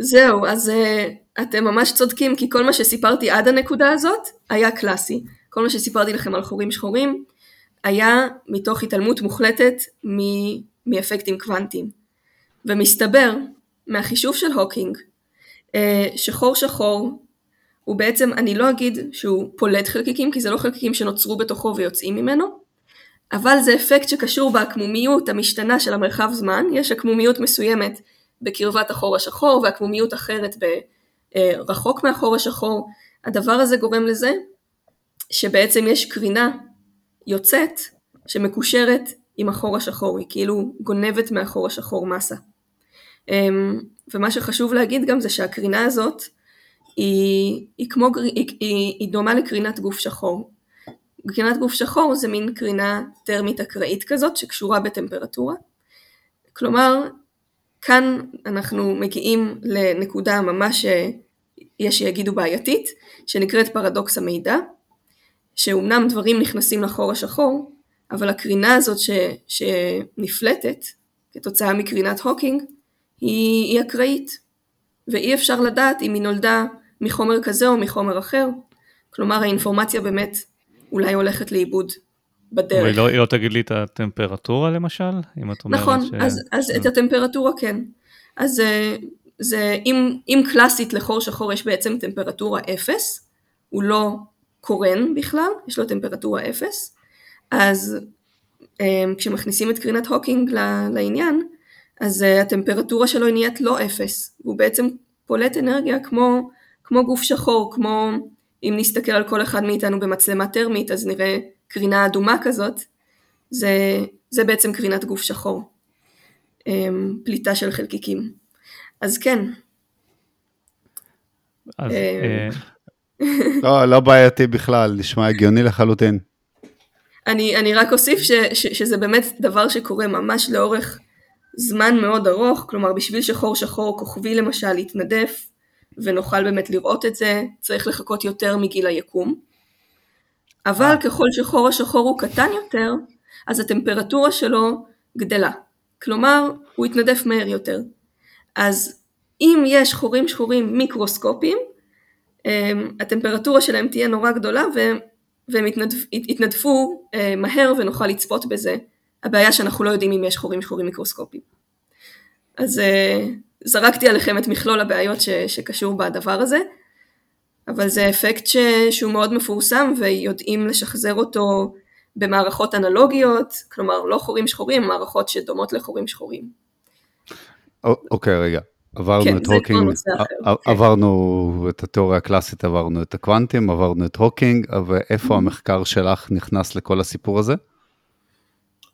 זהו, אז uh, אתם ממש צודקים, כי כל מה שסיפרתי עד הנקודה הזאת היה קלאסי. כל מה שסיפרתי לכם על חורים שחורים היה מתוך התעלמות מוחלטת מ- מאפקטים קוונטיים. ומסתבר מהחישוב של הוקינג uh, שחור שחור הוא בעצם, אני לא אגיד שהוא פולט חלקיקים, כי זה לא חלקיקים שנוצרו בתוכו ויוצאים ממנו, אבל זה אפקט שקשור בעקמומיות המשתנה של המרחב זמן, יש עקמומיות מסוימת בקרבת החור השחור והקמומיות אחרת רחוק מהחור השחור, הדבר הזה גורם לזה שבעצם יש קרינה יוצאת שמקושרת עם החור השחור, היא כאילו גונבת מהחור השחור מסה. אמ, ומה שחשוב להגיד גם זה שהקרינה הזאת היא, היא, כמו, היא, היא, היא דומה לקרינת גוף שחור. קרינת גוף שחור זה מין קרינה טרמית אקראית כזאת שקשורה בטמפרטורה. כלומר, כאן אנחנו מגיעים לנקודה ממש, יש שיגידו בעייתית, שנקראת פרדוקס המידע, שאומנם דברים נכנסים לחור השחור, אבל הקרינה הזאת ש, שנפלטת כתוצאה מקרינת הוקינג היא, היא אקראית, ואי אפשר לדעת אם היא נולדה מחומר כזה או מחומר אחר. כלומר האינפורמציה באמת אולי הולכת לאיבוד בדרך. היא לא, היא לא תגיד לי את הטמפרטורה למשל? אם את אומרת נכון, ש... אז, אז אה. את הטמפרטורה כן. אז אה, זה, אם, אם קלאסית לחור שחור יש בעצם טמפרטורה 0, הוא לא קורן בכלל, יש לו טמפרטורה 0, אז אה, כשמכניסים את קרינת הוקינג לעניין, אז הטמפרטורה שלו נהיית לא 0, הוא בעצם פולט אנרגיה כמו, כמו גוף שחור, כמו אם נסתכל על כל אחד מאיתנו במצלמה טרמית, אז נראה קרינה אדומה כזאת, זה, זה בעצם קרינת גוף שחור, אמ, פליטה של חלקיקים. אז כן. אז, אה, אה, לא, לא בעייתי בכלל, נשמע הגיוני לחלוטין. אני, אני רק אוסיף ש, ש, שזה באמת דבר שקורה ממש לאורך זמן מאוד ארוך, כלומר בשביל שחור שחור כוכבי למשל יתנדף ונוכל באמת לראות את זה, צריך לחכות יותר מגיל היקום. אבל ככל שחור השחור הוא קטן יותר, אז הטמפרטורה שלו גדלה. כלומר, הוא יתנדף מהר יותר. אז אם יש חורים שחורים מיקרוסקופיים, אמ, הטמפרטורה שלהם תהיה נורא גדולה והם, והם יתנדפ, יתנדפו אה, מהר ונוכל לצפות בזה. הבעיה שאנחנו לא יודעים אם יש חורים שחורים מיקרוסקופיים. אז אה, זרקתי עליכם את מכלול הבעיות ש, שקשור בדבר הזה, אבל זה אפקט ש, שהוא מאוד מפורסם ויודעים לשחזר אותו במערכות אנלוגיות, כלומר לא חורים שחורים, מערכות שדומות לחורים שחורים. אוקיי, רגע. עברנו כן, את הוקינג, כן. עברנו את התיאוריה הקלאסית, עברנו את הקוונטים, עברנו את הוקינג, אבל Mm-hmm. המחקר שלך נכנס לכל הסיפור הזה?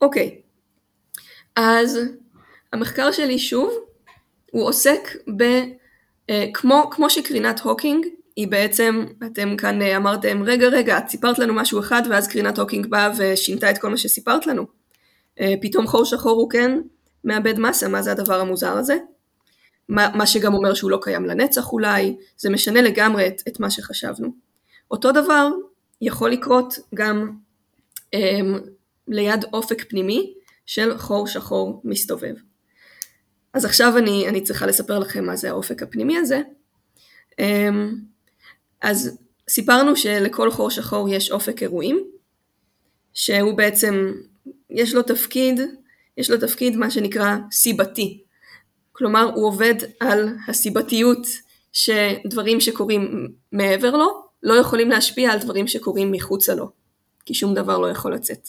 אוקיי, אז המחקר שלי שוב, הוא עוסק ב... אה, כמו, כמו שקרינת הוקינג, היא בעצם, אתם כאן אה, אמרתם, רגע רגע, את סיפרת לנו משהו אחד ואז קרינת הוקינג באה ושינתה את כל מה שסיפרת לנו. אה, פתאום חור שחור הוא כן מאבד מסה, מה זה הדבר המוזר הזה? מה, מה שגם אומר שהוא לא קיים לנצח אולי, זה משנה לגמרי את, את מה שחשבנו. אותו דבר יכול לקרות גם אה, ליד אופק פנימי של חור שחור מסתובב. אז עכשיו אני, אני צריכה לספר לכם מה זה האופק הפנימי הזה. אמ, אז סיפרנו שלכל חור שחור יש אופק אירועים, שהוא בעצם, יש לו תפקיד, יש לו תפקיד מה שנקרא סיבתי. כלומר, הוא עובד על הסיבתיות שדברים שקורים מעבר לו, לא יכולים להשפיע על דברים שקורים מחוצה לו, כי שום דבר לא יכול לצאת.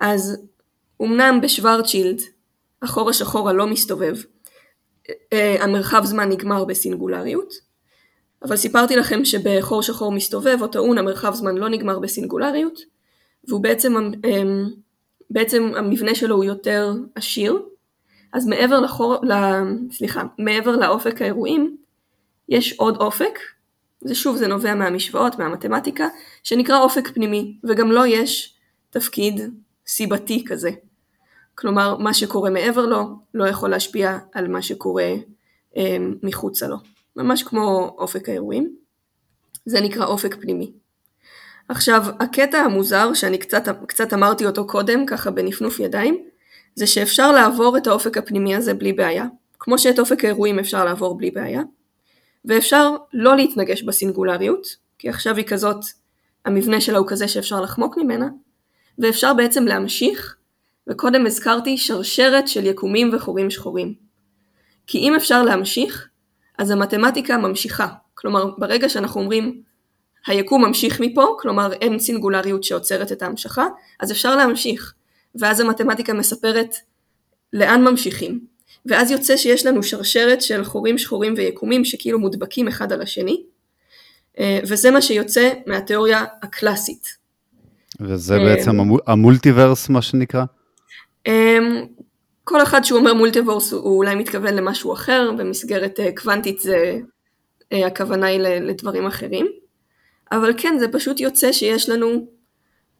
אז אמנם בשוורצ'ילד, החור השחור הלא מסתובב, אה, המרחב זמן נגמר בסינגולריות, אבל סיפרתי לכם שבחור שחור מסתובב או טעון המרחב זמן לא נגמר בסינגולריות, והוא בעצם, אה, בעצם המבנה שלו הוא יותר עשיר, אז מעבר לחור, ל, סליחה, מעבר לאופק האירועים, יש עוד אופק, זה שוב זה נובע מהמשוואות, מהמתמטיקה, שנקרא אופק פנימי, וגם לו יש תפקיד סיבתי כזה. כלומר, מה שקורה מעבר לו לא יכול להשפיע על מה שקורה אה, מחוצה לו. ממש כמו אופק האירועים. זה נקרא אופק פנימי. עכשיו, הקטע המוזר, שאני קצת, קצת אמרתי אותו קודם, ככה בנפנוף ידיים, זה שאפשר לעבור את האופק הפנימי הזה בלי בעיה. כמו שאת אופק האירועים אפשר לעבור בלי בעיה. ואפשר לא להתנגש בסינגולריות, כי עכשיו היא כזאת, המבנה שלה הוא כזה שאפשר לחמוק ממנה, ואפשר בעצם להמשיך וקודם הזכרתי שרשרת של יקומים וחורים שחורים. כי אם אפשר להמשיך, אז המתמטיקה ממשיכה. כלומר, ברגע שאנחנו אומרים היקום ממשיך מפה, כלומר אין סינגולריות שעוצרת את ההמשכה, אז אפשר להמשיך. ואז המתמטיקה מספרת לאן ממשיכים. ואז יוצא שיש לנו שרשרת של חורים שחורים ויקומים שכאילו מודבקים אחד על השני, אה, וזה מה שיוצא מהתיאוריה הקלאסית. וזה אה, בעצם המו- המולטיברס, מה שנקרא? אמ, כל אחד שהוא אומר מולטיברס הוא אולי מתכוון למשהו אחר, במסגרת אה, קוונטית זה, אה, הכוונה היא לדברים אחרים. אבל כן, זה פשוט יוצא שיש לנו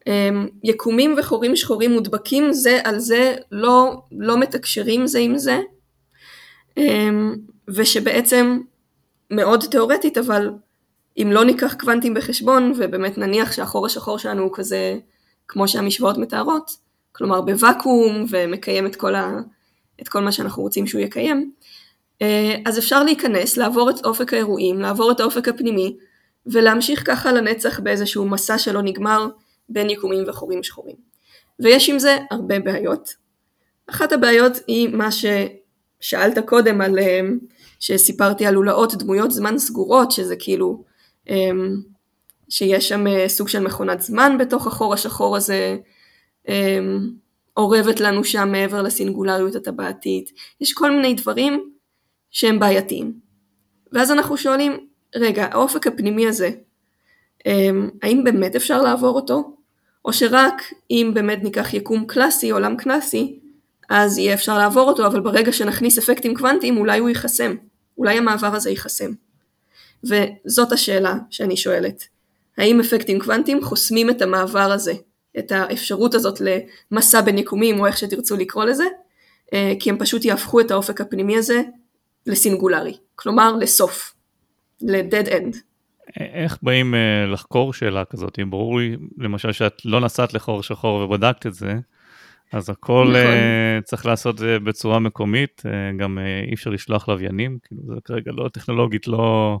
אמ, יקומים וחורים שחורים מודבקים זה על זה, לא, לא מתקשרים זה עם זה, אמ, ושבעצם מאוד תיאורטית, אבל אם לא ניקח קוונטים בחשבון, ובאמת נניח שהחור השחור שלנו הוא כזה, כמו שהמשוואות מתארות, כלומר בוואקום ומקיים את כל, ה, את כל מה שאנחנו רוצים שהוא יקיים, אז אפשר להיכנס, לעבור את אופק האירועים, לעבור את האופק הפנימי, ולהמשיך ככה לנצח באיזשהו מסע שלא נגמר בין יקומים וחורים שחורים. ויש עם זה הרבה בעיות. אחת הבעיות היא מה ששאלת קודם על, שסיפרתי על לולאות דמויות זמן סגורות, שזה כאילו שיש שם אה, סוג של מכונת זמן בתוך החור השחור הזה, אמ, אורבת לנו שם מעבר לסינגולריות הטבעתית, יש כל מיני דברים שהם בעייתיים. ואז אנחנו שואלים, רגע, האופק הפנימי הזה, אמ, האם באמת אפשר לעבור אותו? או שרק אם באמת ניקח יקום קלאסי, עולם קלאסי, אז יהיה אפשר לעבור אותו, אבל ברגע שנכניס אפקטים קוונטיים אולי הוא ייחסם, אולי המעבר הזה ייחסם. וזאת השאלה שאני שואלת. האם אפקטים קוונטיים חוסמים את המעבר הזה, את האפשרות הזאת למסע בין יקומים או איך שתרצו לקרוא לזה, אה, כי הם פשוט יהפכו את האופק הפנימי הזה לסינגולרי, כלומר לסוף, ל-dead end. איך באים אה, לחקור שאלה כזאת? אם ברור לי למשל שאת לא נסעת לחור שחור ובדקת את זה, אז הכל נכון. uh, צריך לעשות בצורה מקומית, גם אי אפשר לשלוח לוויינים, כאילו זה כרגע לא טכנולוגית לא,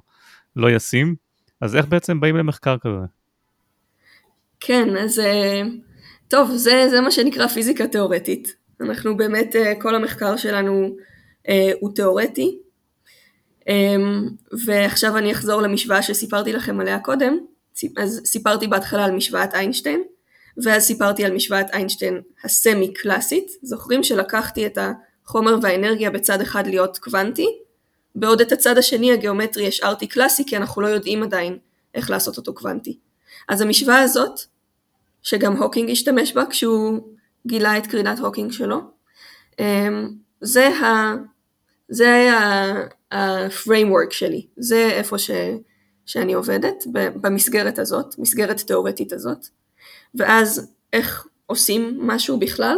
לא ישים. אז איך בעצם באים למחקר כזה? כן, אז אה, טוב, זה, זה מה שנקרא פיזיקה תיאורטית. אנחנו באמת, אה, כל המחקר שלנו אה, הוא תיאורטי. ועכשיו אני אחזור למשוואה שסיפרתי לכם עליה קודם. אז סיפרתי בהתחלה על משוואת איינשטיין, ואז סיפרתי על משוואת איינשטיין הסמי קלאסית. זוכרים שלקחתי את החומר והאנרגיה בצד אחד להיות קוונטי, בעוד את הצד השני הגיאומטרי השארתי קלאסי כי אנחנו לא יודעים עדיין איך לעשות אותו קוונטי. אז המשוואה הזאת, שגם הוקינג השתמש בה כשהוא גילה את קרינת הוקינג שלו, אמ, זה ה... זה ה-framework שלי, זה איפה ש, שאני עובדת, במסגרת הזאת, מסגרת תאורטית הזאת, ואז איך עושים משהו בכלל,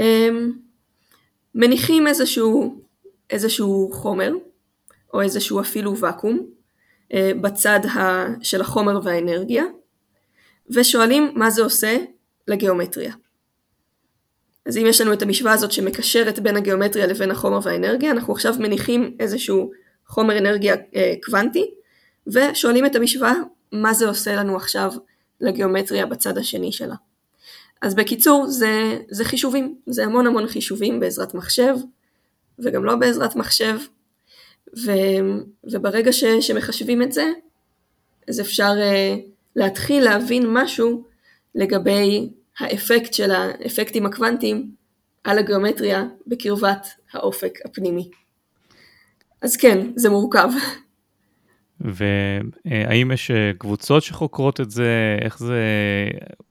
אמ, מניחים איזשהו, איזשהו חומר, או איזשהו אפילו ואקום אה, בצד של החומר והאנרגיה, ושואלים מה זה עושה לגיאומטריה. אז אם יש לנו את המשוואה הזאת שמקשרת בין הגיאומטריה לבין החומר והאנרגיה, אנחנו עכשיו מניחים איזשהו חומר אנרגיה אה, קוונטי, ושואלים את המשוואה מה זה עושה לנו עכשיו לגיאומטריה בצד השני שלה. אז בקיצור, זה, זה חישובים, זה המון המון חישובים בעזרת מחשב, וגם לא בעזרת מחשב, ו, וברגע ש, שמחשבים את זה, אז אפשר uh, להתחיל להבין משהו לגבי האפקט של האפקטים הקוונטיים על הגיאומטריה בקרבת האופק הפנימי. אז כן, זה מורכב. והאם יש אה, קבוצות שחוקרות את זה? איך זה...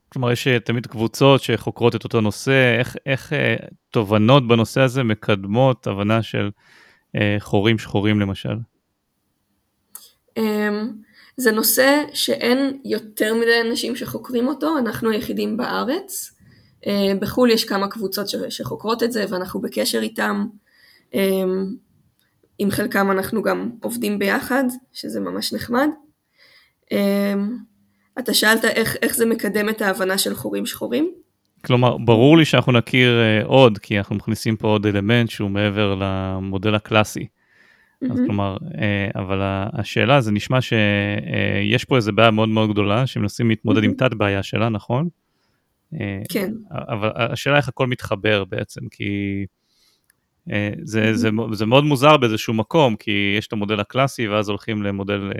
כלומר, יש אה, תמיד קבוצות שחוקרות את אותו נושא, איך, איך תובנות בנושא הזה מקדמות הבנה של אה, חורים שחורים למשל? אמ, זה נושא שאין יותר מדי אנשים שחוקרים אותו, אנחנו היחידים בארץ. אה, בחו"ל יש כמה קבוצות שחוקרות את זה ואנחנו בקשר איתם. אמ, עם חלקם אנחנו גם עובדים ביחד, שזה ממש נחמד. אמ, אתה שאלת איך, איך זה מקדם את ההבנה של חורים שחורים? כלומר, ברור לי שאנחנו נכיר uh, עוד, כי אנחנו מכניסים פה עוד אלמנט שהוא מעבר למודל הקלאסי. Mm-hmm. אז כלומר, uh, אבל השאלה, זה נשמע שיש uh, פה איזה בעיה מאוד מאוד גדולה, שמנסים להתמודד mm-hmm. עם תת בעיה שלה, נכון? כן. אבל השאלה איך הכל מתחבר בעצם, כי זה, mm-hmm. זה, זה מאוד מוזר באיזשהו מקום, כי יש את המודל הקלאסי, ואז הולכים למודל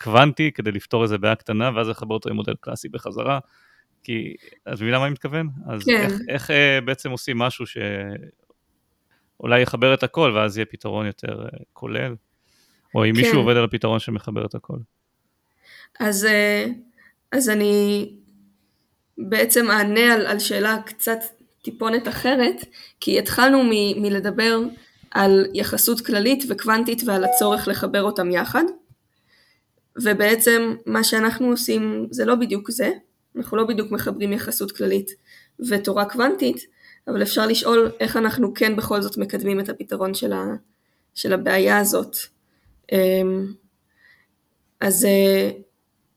קוונטי כדי לפתור איזה בעיה קטנה, ואז לחבר אותו עם מודל קלאסי בחזרה. כי, את מבינה מה אני מתכוון? אז כן. איך, איך אה, בעצם עושים משהו שאולי יחבר את הכל ואז יהיה פתרון יותר אה, כולל? או אם כן. מישהו עובד על הפתרון שמחבר את הכל? אז, אה, אז אני בעצם אענה על, על שאלה קצת טיפונת אחרת, כי התחלנו מ, מלדבר על יחסות כללית וקוונטית ועל הצורך לחבר אותם יחד, ובעצם מה שאנחנו עושים זה לא בדיוק זה, אנחנו לא בדיוק מחברים יחסות כללית ותורה קוונטית, אבל אפשר לשאול איך אנחנו כן בכל זאת מקדמים את הפתרון של, ה, של הבעיה הזאת. אמ, אז אה,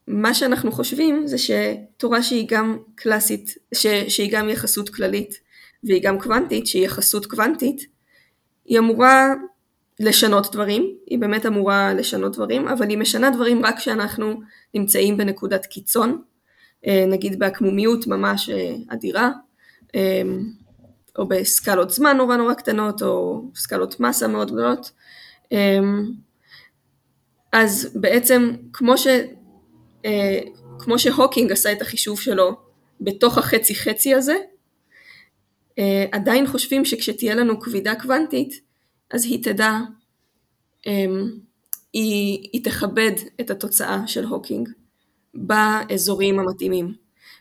מה שאנחנו חושבים זה שתורה שהיא גם קלאסית, ש, שהיא גם יחסות כללית והיא גם קוונטית, שהיא יחסות קוונטית, היא אמורה לשנות דברים, היא באמת אמורה לשנות דברים, אבל היא משנה דברים רק כשאנחנו נמצאים בנקודת קיצון, נגיד בעקמומיות ממש אה, אדירה, אה, או בסקלות זמן נורא נורא קטנות, או סקלות מסה מאוד גדולות. אז בעצם כמו, ש, כמו שהוקינג עשה את החישוב שלו בתוך החצי חצי הזה, עדיין חושבים שכשתהיה לנו כבידה קוונטית, אז היא תדע, היא, היא תכבד את התוצאה של הוקינג. באזורים המתאימים.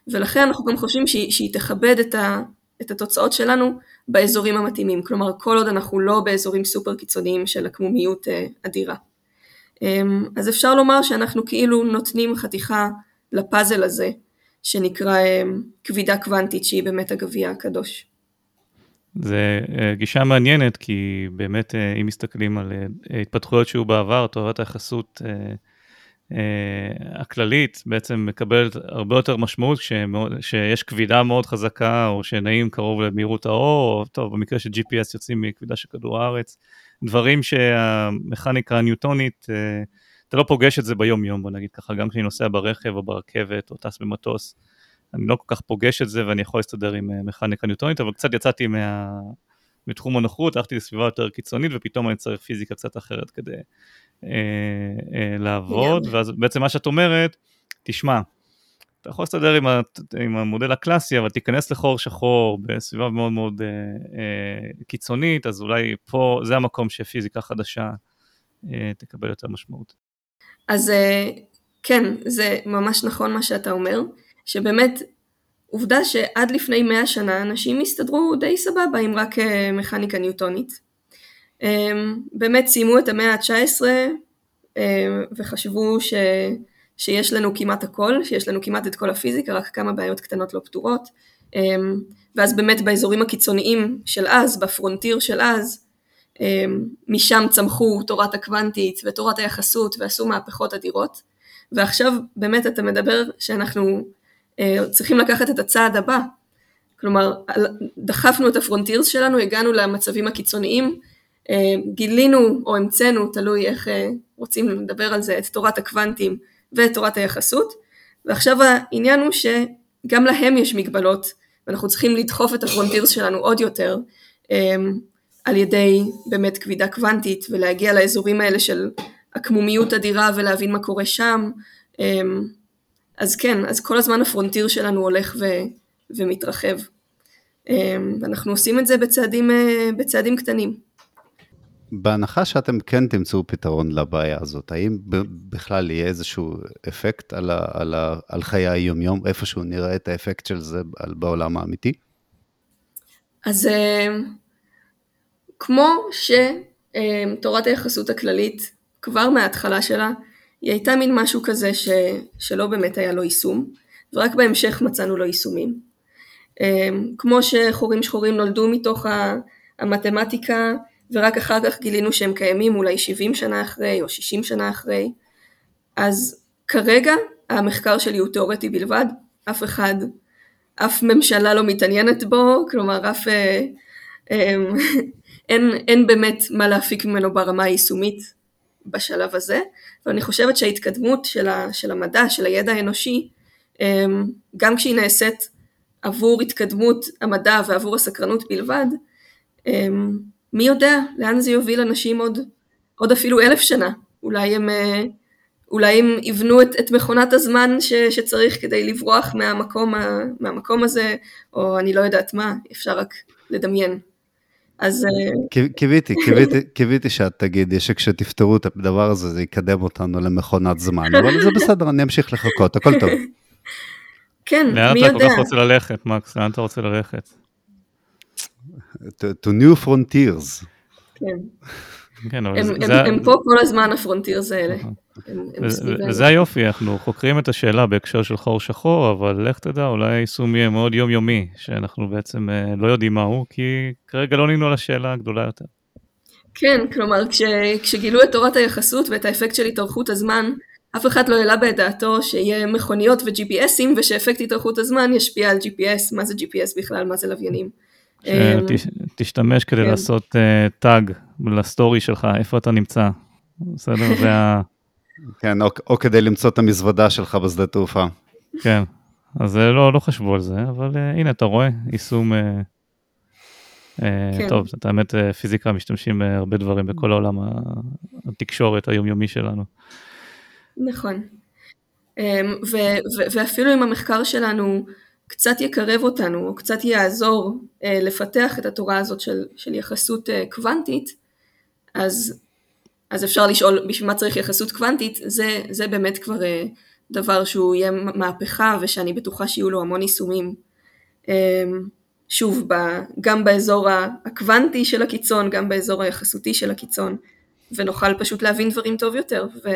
ולכן אנחנו גם חושבים שהיא, שהיא תכבד את, ה, את התוצאות שלנו באזורים המתאימים. כלומר, כל עוד אנחנו לא באזורים סופר קיצוניים של עקמומיות אה, אדירה. אמ, אז אפשר לומר שאנחנו כאילו נותנים חתיכה לפאזל הזה, שנקרא אמ, כבידה קוונטית, שהיא באמת הגביע הקדוש. זה אה, גישה מעניינת, כי באמת אה, אם מסתכלים על התפתחויות שהיו בעבר, תורת היחסות אה, הכללית בעצם מקבלת הרבה יותר משמעות כשמאוד, שיש כבידה מאוד חזקה או שנעים קרוב למהירות האור, או טוב, במקרה של GPS יוצאים מכבידה של כדור הארץ, דברים שהמכניקה הניוטונית, אה, אתה לא פוגש את זה ביום יום, בוא נגיד ככה, גם כשאני נוסע ברכב או ברכבת או טס במטוס, אני לא כל כך פוגש את זה ואני יכול להסתדר עם אה, מכניקה ניוטונית, אבל קצת יצאתי מה... מתחום הנוחות, הלכתי לסביבה יותר קיצונית ופתאום אני צריך פיזיקה קצת אחרת כדי אה, אה, לעבוד, ואז בעצם מה שאת אומרת, תשמע, אתה יכול להסתדר עם, עם המודל הקלאסי, אבל תיכנס לחור שחור בסביבה מאוד מאוד אה, אה, קיצונית, אז אולי פה, זה המקום שפיזיקה חדשה אה, תקבל יותר משמעות. אז אה, כן, זה ממש נכון מה שאתה אומר, שבאמת עובדה שעד לפני 100 שנה אנשים הסתדרו די סבבה עם רק אה, מכניקה ניוטונית. אמ, באמת סיימו את המאה ה-19 אמ, וחשבו ש... שיש לנו כמעט הכל, שיש לנו כמעט את כל הפיזיקה, רק כמה בעיות קטנות לא פתורות. אמ, ואז באמת באזורים הקיצוניים של אז, בפרונטיר של אז, משם צמחו תורת הקוונטית ותורת היחסות ועשו מהפכות אדירות. ועכשיו באמת אתה מדבר שאנחנו אה, צריכים לקחת את הצעד הבא. כלומר, דחפנו את ה frontiers שלנו, הגענו למצבים הקיצוניים, גילינו או המצאנו, תלוי איך אה, רוצים לדבר על זה, את תורת הקוונטים ואת תורת היחסות, ועכשיו העניין הוא שגם להם יש מגבלות, ואנחנו צריכים לדחוף את ה frontiers שלנו עוד יותר, אה, על ידי באמת כבידה קוונטית, ולהגיע לאזורים האלה של עקמומיות אדירה ולהבין מה קורה שם. אז כן, אז כל הזמן הפרונטיר שלנו הולך ו, ומתרחב. ואנחנו עושים את זה בצעדים, בצעדים קטנים. בהנחה שאתם כן תמצאו פתרון לבעיה הזאת, האם בכלל יהיה איזשהו אפקט על, ה, על, ה, על חיי היומיום, איפשהו נראה את האפקט של זה בעולם האמיתי? אז אה, כמו שתורת היחסות הכללית, כבר מההתחלה שלה, היא הייתה מין משהו כזה ש, שלא באמת היה לו יישום, ורק בהמשך מצאנו לו יישומים. אה, כמו שחורים שחורים נולדו מתוך המתמטיקה, ורק אחר כך גילינו שהם קיימים אולי 70 שנה אחרי או 60 שנה אחרי. אז כרגע המחקר שלי הוא תיאורטי בלבד, אף אחד, אף ממשלה לא מתעניינת בו, כלומר אף, אה, אה, אין, אין באמת מה להפיק ממנו ברמה היישומית בשלב הזה, ואני חושבת שההתקדמות של, ה, של המדע, של הידע האנושי, אה, גם כשהיא נעשית עבור התקדמות המדע ועבור הסקרנות בלבד, אה, מי יודע לאן זה יוביל אנשים עוד, עוד אפילו אלף שנה. אולי הם, אה, אולי הם יבנו את, את מכונת הזמן ש, שצריך כדי לברוח מהמקום, ה, מהמקום הזה, או אני לא יודעת מה, אפשר רק לדמיין. אז... אה, קיוויתי, קיוויתי, קיוויתי שאת תגידי שכשתפתרו את הדבר הזה זה יקדם אותנו למכונת זמן, אבל זה בסדר, אני אמשיך לחכות, הכל טוב. כן, מי יודע. לאן אתה כל כך רוצה ללכת, מקס? לאן אתה רוצה ללכת? To, to new frontiers. כן. כן, אבל הם, זה... הם, הם פה כל הזמן הפרונטירס האלה. נכון. וזה היופי, אנחנו חוקרים את השאלה בהקשר של חור שחור, אבל לך תדע, אולי היישום יהיה מאוד יומיומי, שאנחנו בעצם אה, לא יודעים מהו, כי כרגע לא נינו על השאלה הגדולה יותר. כן, כלומר, כש, כשגילו את תורת היחסות ואת האפקט של התארכות הזמן, אף אחד לא העלה בדעתו שיהיה מכוניות ו-GPSים, ושאפקט התארכות הזמן ישפיע על GPS, מה זה GPS בכלל, מה זה לוויינים. שתשתמש כדי כן. לעשות טאג לסטורי שלך, איפה אתה נמצא. בסדר? זה ה... כן, או, או כדי למצוא את המזוודה שלך בשדה תעופה. כן, אז לא, לא חשבו על זה, אבל uh, הנה, אתה רואה, יישום... Uh, כן. טוב, את האמת, פיזיקה משתמשים בהרבה דברים בכל העולם התקשורת היומיומי שלנו. נכון. אמ, ואפילו אם המחקר שלנו קצת יקרב אותנו, או קצת יעזור לפתח את התורה הזאת של, של יחסות קוונטית, אז אז אפשר לשאול בשביל מה צריך יחסות קוונטית, זה, זה באמת כבר uh, דבר שהוא יהיה מהפכה ושאני בטוחה שיהיו לו המון יישומים. Um, שוב, ב, גם באזור הקוונטי של הקיצון, גם באזור היחסותי של הקיצון, ונוכל פשוט להבין דברים טוב יותר, ו,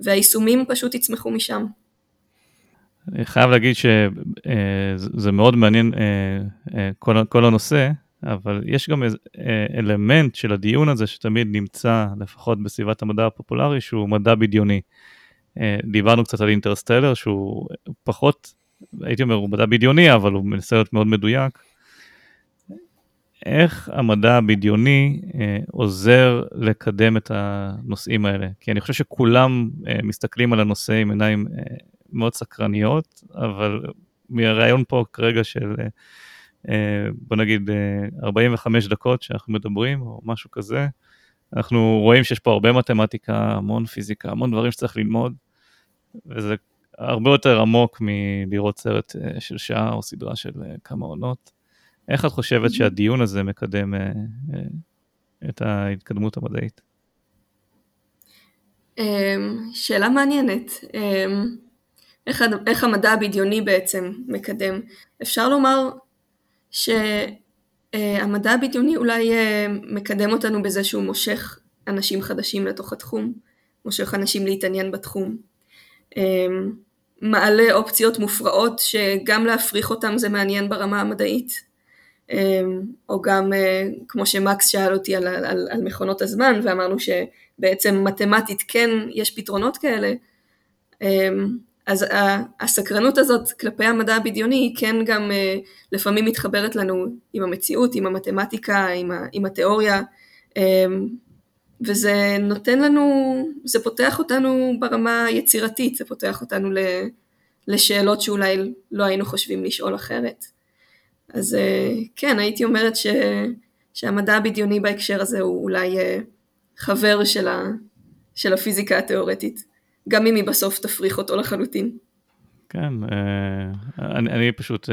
והיישומים פשוט יצמחו משם. אני חייב להגיד שזה אה, מאוד מעניין כל, כל הנושא, אבל יש גם אה, אלמנט של הדיון הזה שתמיד נמצא, לפחות בסביבת המדע הפופולרי, שהוא מדע בדיוני. אה, דיברנו קצת על אינטרסטלר, שהוא פחות, הייתי אומר, הוא מדע בדיוני, אבל הוא מנסה להיות מאוד מדויק. איך המדע הבדיוני אה, עוזר לקדם את הנושאים האלה? כי אני חושב שכולם אה, מסתכלים על הנושא עם עיניים אה, מאוד סקרניות, אבל מהרעיון פה כרגע של אה, אה, בוא נגיד 45 אה, דקות שאנחנו מדברים או משהו כזה. אנחנו רואים שיש פה הרבה מתמטיקה, המון פיזיקה, המון דברים שצריך ללמוד, וזה הרבה יותר עמוק מלראות סרט אה, של שעה או סדרה של כמה עונות. איך את חושבת שהדיון הזה מקדם את ההתקדמות המדעית? שאלה מעניינת. איך, איך המדע הבדיוני בעצם מקדם? אפשר לומר שהמדע הבדיוני אולי אה, מקדם אותנו בזה שהוא מושך אנשים חדשים לתוך התחום, מושך אנשים להתעניין בתחום. אה, מעלה אופציות מופרעות שגם להפריך אותם זה מעניין ברמה המדעית, אה, או גם כמו שמקס שאל אותי על, על, על מכונות הזמן ואמרנו שבעצם מתמטית כן יש פתרונות כאלה, אז הסקרנות הזאת כלפי המדע הבדיוני היא כן גם אה, לפעמים מתחברת לנו עם המציאות, עם המתמטיקה, עם, ה, עם התיאוריה, אמ, וזה נותן לנו, זה פותח אותנו ברמה היצירתית, זה פותח אותנו לשאלות שאולי לא היינו חושבים לשאול אחרת. אז אה, כן, הייתי אומרת ש, שהמדע הבדיוני בהקשר הזה הוא אולי אה, חבר של, ה, של הפיזיקה התיאורטית. גם אם היא בסוף תפריך אותו לחלוטין. כן, אה, אני, אני פשוט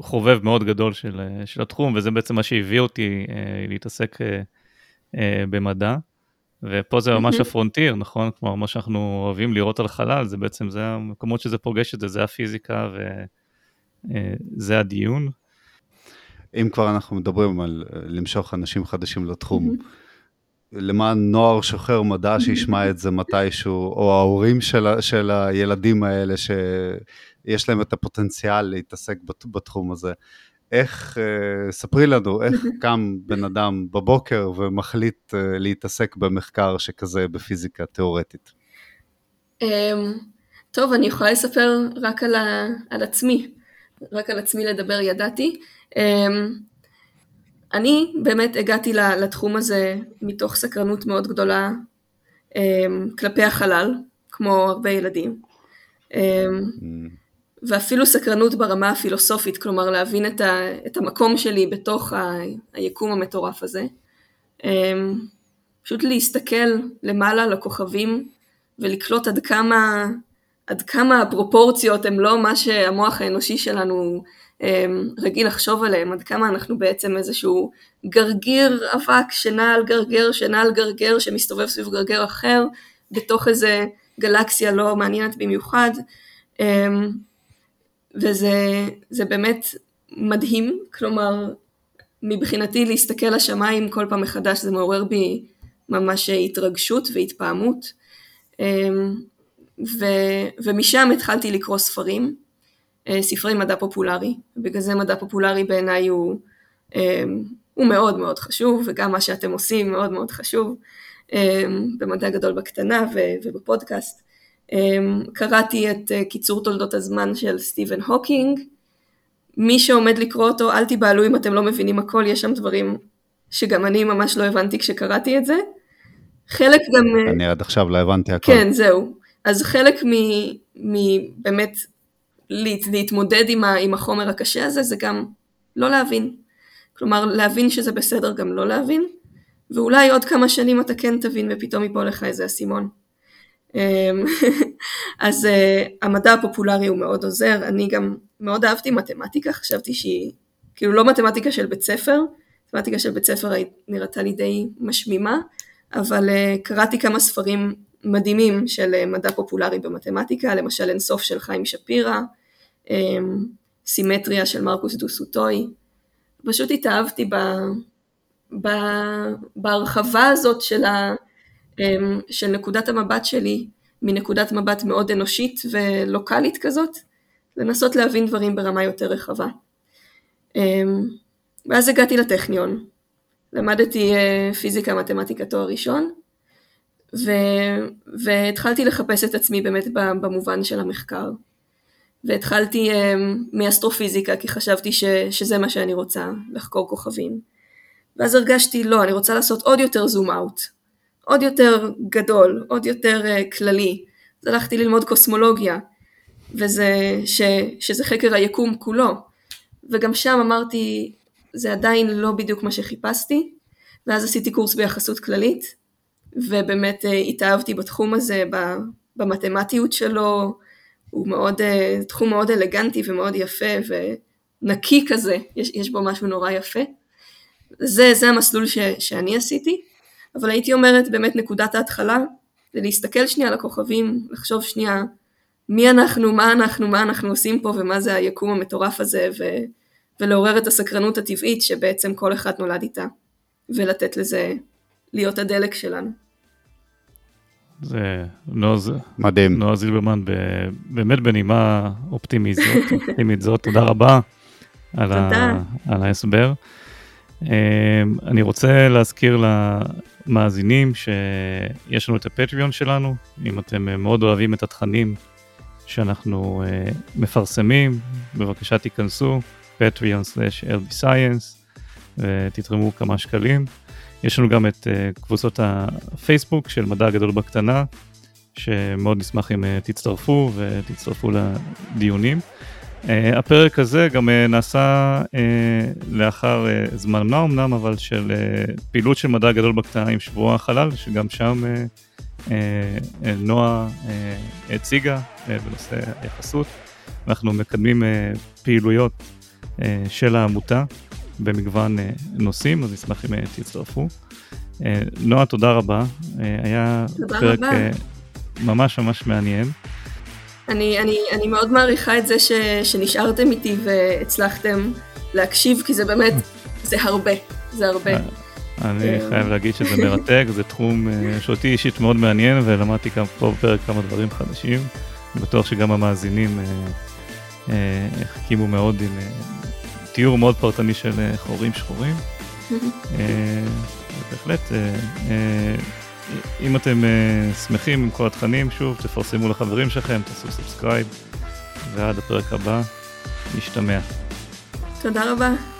חובב מאוד גדול של, של התחום, וזה בעצם מה שהביא אותי להתעסק במדע. ופה זה ממש הפרונטיר, נכון? כלומר, מה שאנחנו אוהבים לראות על חלל, זה בעצם, זה המקומות שזה פוגש את זה, זה הפיזיקה וזה הדיון. אם כבר אנחנו מדברים על למשוך אנשים חדשים לתחום. למען נוער שוחר מדע שישמע את זה מתישהו, או ההורים של, של הילדים האלה שיש להם את הפוטנציאל להתעסק בתחום הזה. איך, אה, ספרי לנו, איך קם בן אדם בבוקר ומחליט אה, להתעסק במחקר שכזה בפיזיקה תיאורטית? אמ, טוב, אני יכולה לספר רק על, ה, על עצמי, רק על עצמי לדבר ידעתי. אמ, אני באמת הגעתי לתחום הזה מתוך סקרנות מאוד גדולה אמ, כלפי החלל, כמו הרבה ילדים. אמ, ואפילו סקרנות ברמה הפילוסופית, כלומר להבין את, ה, את המקום שלי בתוך ה, היקום המטורף הזה. פשוט להסתכל למעלה לכוכבים ולקלוט עד כמה, עד כמה הפרופורציות הן לא מה שהמוח האנושי שלנו אמ, רגיל לחשוב עליהם, עד כמה אנחנו בעצם איזשהו גרגיר אבק שנע על גרגר, שנע על גרגר, שמסתובב סביב גרגר אחר, בתוך איזה גלקסיה לא מעניינת במיוחד, אמ, וזה באמת מדהים, כלומר, מבחינתי להסתכל לשמיים כל פעם מחדש זה מעורר בי ממש התרגשות והתפעמות, אמ, ו, ומשם התחלתי לקרוא ספרים. אה, ספרי מדע פופולרי, בגלל זה מדע פופולרי בעיניי הוא, אה, הוא מאוד מאוד חשוב, וגם מה שאתם עושים מאוד מאוד חשוב, אה, במדע גדול בקטנה ובפודקאסט. קראתי את קיצור תולדות הזמן של סטיבן הוקינג, מי שעומד לקרוא אותו, אל תיבהלו אם אתם לא מבינים הכל, יש שם דברים שגם אני ממש לא הבנתי כשקראתי את זה. חלק גם... אני עד עכשיו לא הבנתי הכל. כן, זהו. אז חלק מבאמת להת, להתמודד עם, ה, עם החומר הקשה הזה, זה גם לא להבין. כלומר, להבין שזה בסדר גם לא להבין, ואולי עוד כמה שנים אתה כן תבין ופתאום יפול לך איזה אסימון. אמ, אז uh, המדע הפופולרי הוא מאוד עוזר, אני גם מאוד אהבתי מתמטיקה, חשבתי שהיא, כאילו לא מתמטיקה של בית ספר, מתמטיקה של בית ספר נראתה לי די משמימה, אבל uh, קראתי כמה ספרים מדהימים של uh, מדע פופולרי במתמטיקה, למשל אינסוף של חיים שפירא, um, סימטריה של מרקוס דוסוטוי, פשוט התאהבתי ב, ב, בהרחבה הזאת של, ה, um, של נקודת המבט שלי, מנקודת מבט מאוד אנושית ולוקאלית כזאת, לנסות להבין דברים ברמה יותר רחבה. ואז הגעתי לטכניון, למדתי פיזיקה מתמטיקה תואר ראשון, ו... והתחלתי לחפש את עצמי באמת במובן של המחקר. והתחלתי um, מאסטרופיזיקה כי חשבתי ש... שזה מה שאני רוצה, לחקור כוכבים. ואז הרגשתי, לא, אני רוצה לעשות עוד יותר זום אאוט, עוד יותר גדול, עוד יותר uh, כללי. אז הלכתי ללמוד קוסמולוגיה, וזה, ש... שזה חקר היקום כולו. וגם שם אמרתי, זה עדיין לא בדיוק מה שחיפשתי, ואז עשיתי קורס ביחסות כללית, ובאמת אה, התאהבתי בתחום הזה, במתמטיות שלו, הוא מאוד, אה, תחום מאוד אלגנטי ומאוד יפה ונקי כזה, יש, יש בו משהו נורא יפה. זה, זה המסלול ש, שאני עשיתי, אבל הייתי אומרת באמת נקודת ההתחלה זה להסתכל שנייה על הכוכבים, לחשוב שנייה מי אנחנו, מה אנחנו, מה אנחנו עושים פה ומה זה היקום המטורף הזה ו, ולעורר את הסקרנות הטבעית שבעצם כל אחד נולד איתה ולתת לזה להיות הדלק שלנו. זה נוז, מדהים. נועה זילברמן באמת בנימה אופטימית זאת, אופטימית זאת, תודה רבה על, ה, על ההסבר. אמ, אני רוצה להזכיר למאזינים שיש לנו את הפטריון שלנו, אם אתם מאוד אוהבים את התכנים שאנחנו אה, מפרסמים, בבקשה תיכנסו, patreon/lbscience ותתרמו כמה שקלים. יש לנו גם את uh, קבוצות הפייסבוק של מדע הגדול בקטנה, שמאוד נשמח אם uh, תצטרפו ותצטרפו לדיונים. Uh, הפרק הזה גם נעשה לאחר זמן מה אמנם, אבל של פעילות של מדע גדול בקטנה עם שבוע החלל, שגם שם נועה הציגה בנושא היחסות. אנחנו מקדמים פעילויות של העמותה. במגוון אה, נושאים, אז נשמח אם אה, תצטרפו. אה, נועה, תודה רבה. היה תודה פרק רבה. ממש ממש מעניין. אני, אני, אני מאוד מעריכה את זה ש, שנשארתם איתי והצלחתם להקשיב, כי זה באמת, זה הרבה, זה הרבה. אני חייב להגיד שזה מרתק, זה תחום שאותי אישית מאוד מעניין, ולמדתי גם פה בפרק כמה דברים חדשים. אני בטוח שגם המאזינים החכימו מאוד עם תיאור מאוד פרטני של אה, חורים שחורים. אה, בהחלט, אה, אם אתם שמחים עם כל התכנים, שוב, תפרסמו לחברים שלכם, תעשו subscribe, ועד הפרק הבא, נשתמע. תודה רבה.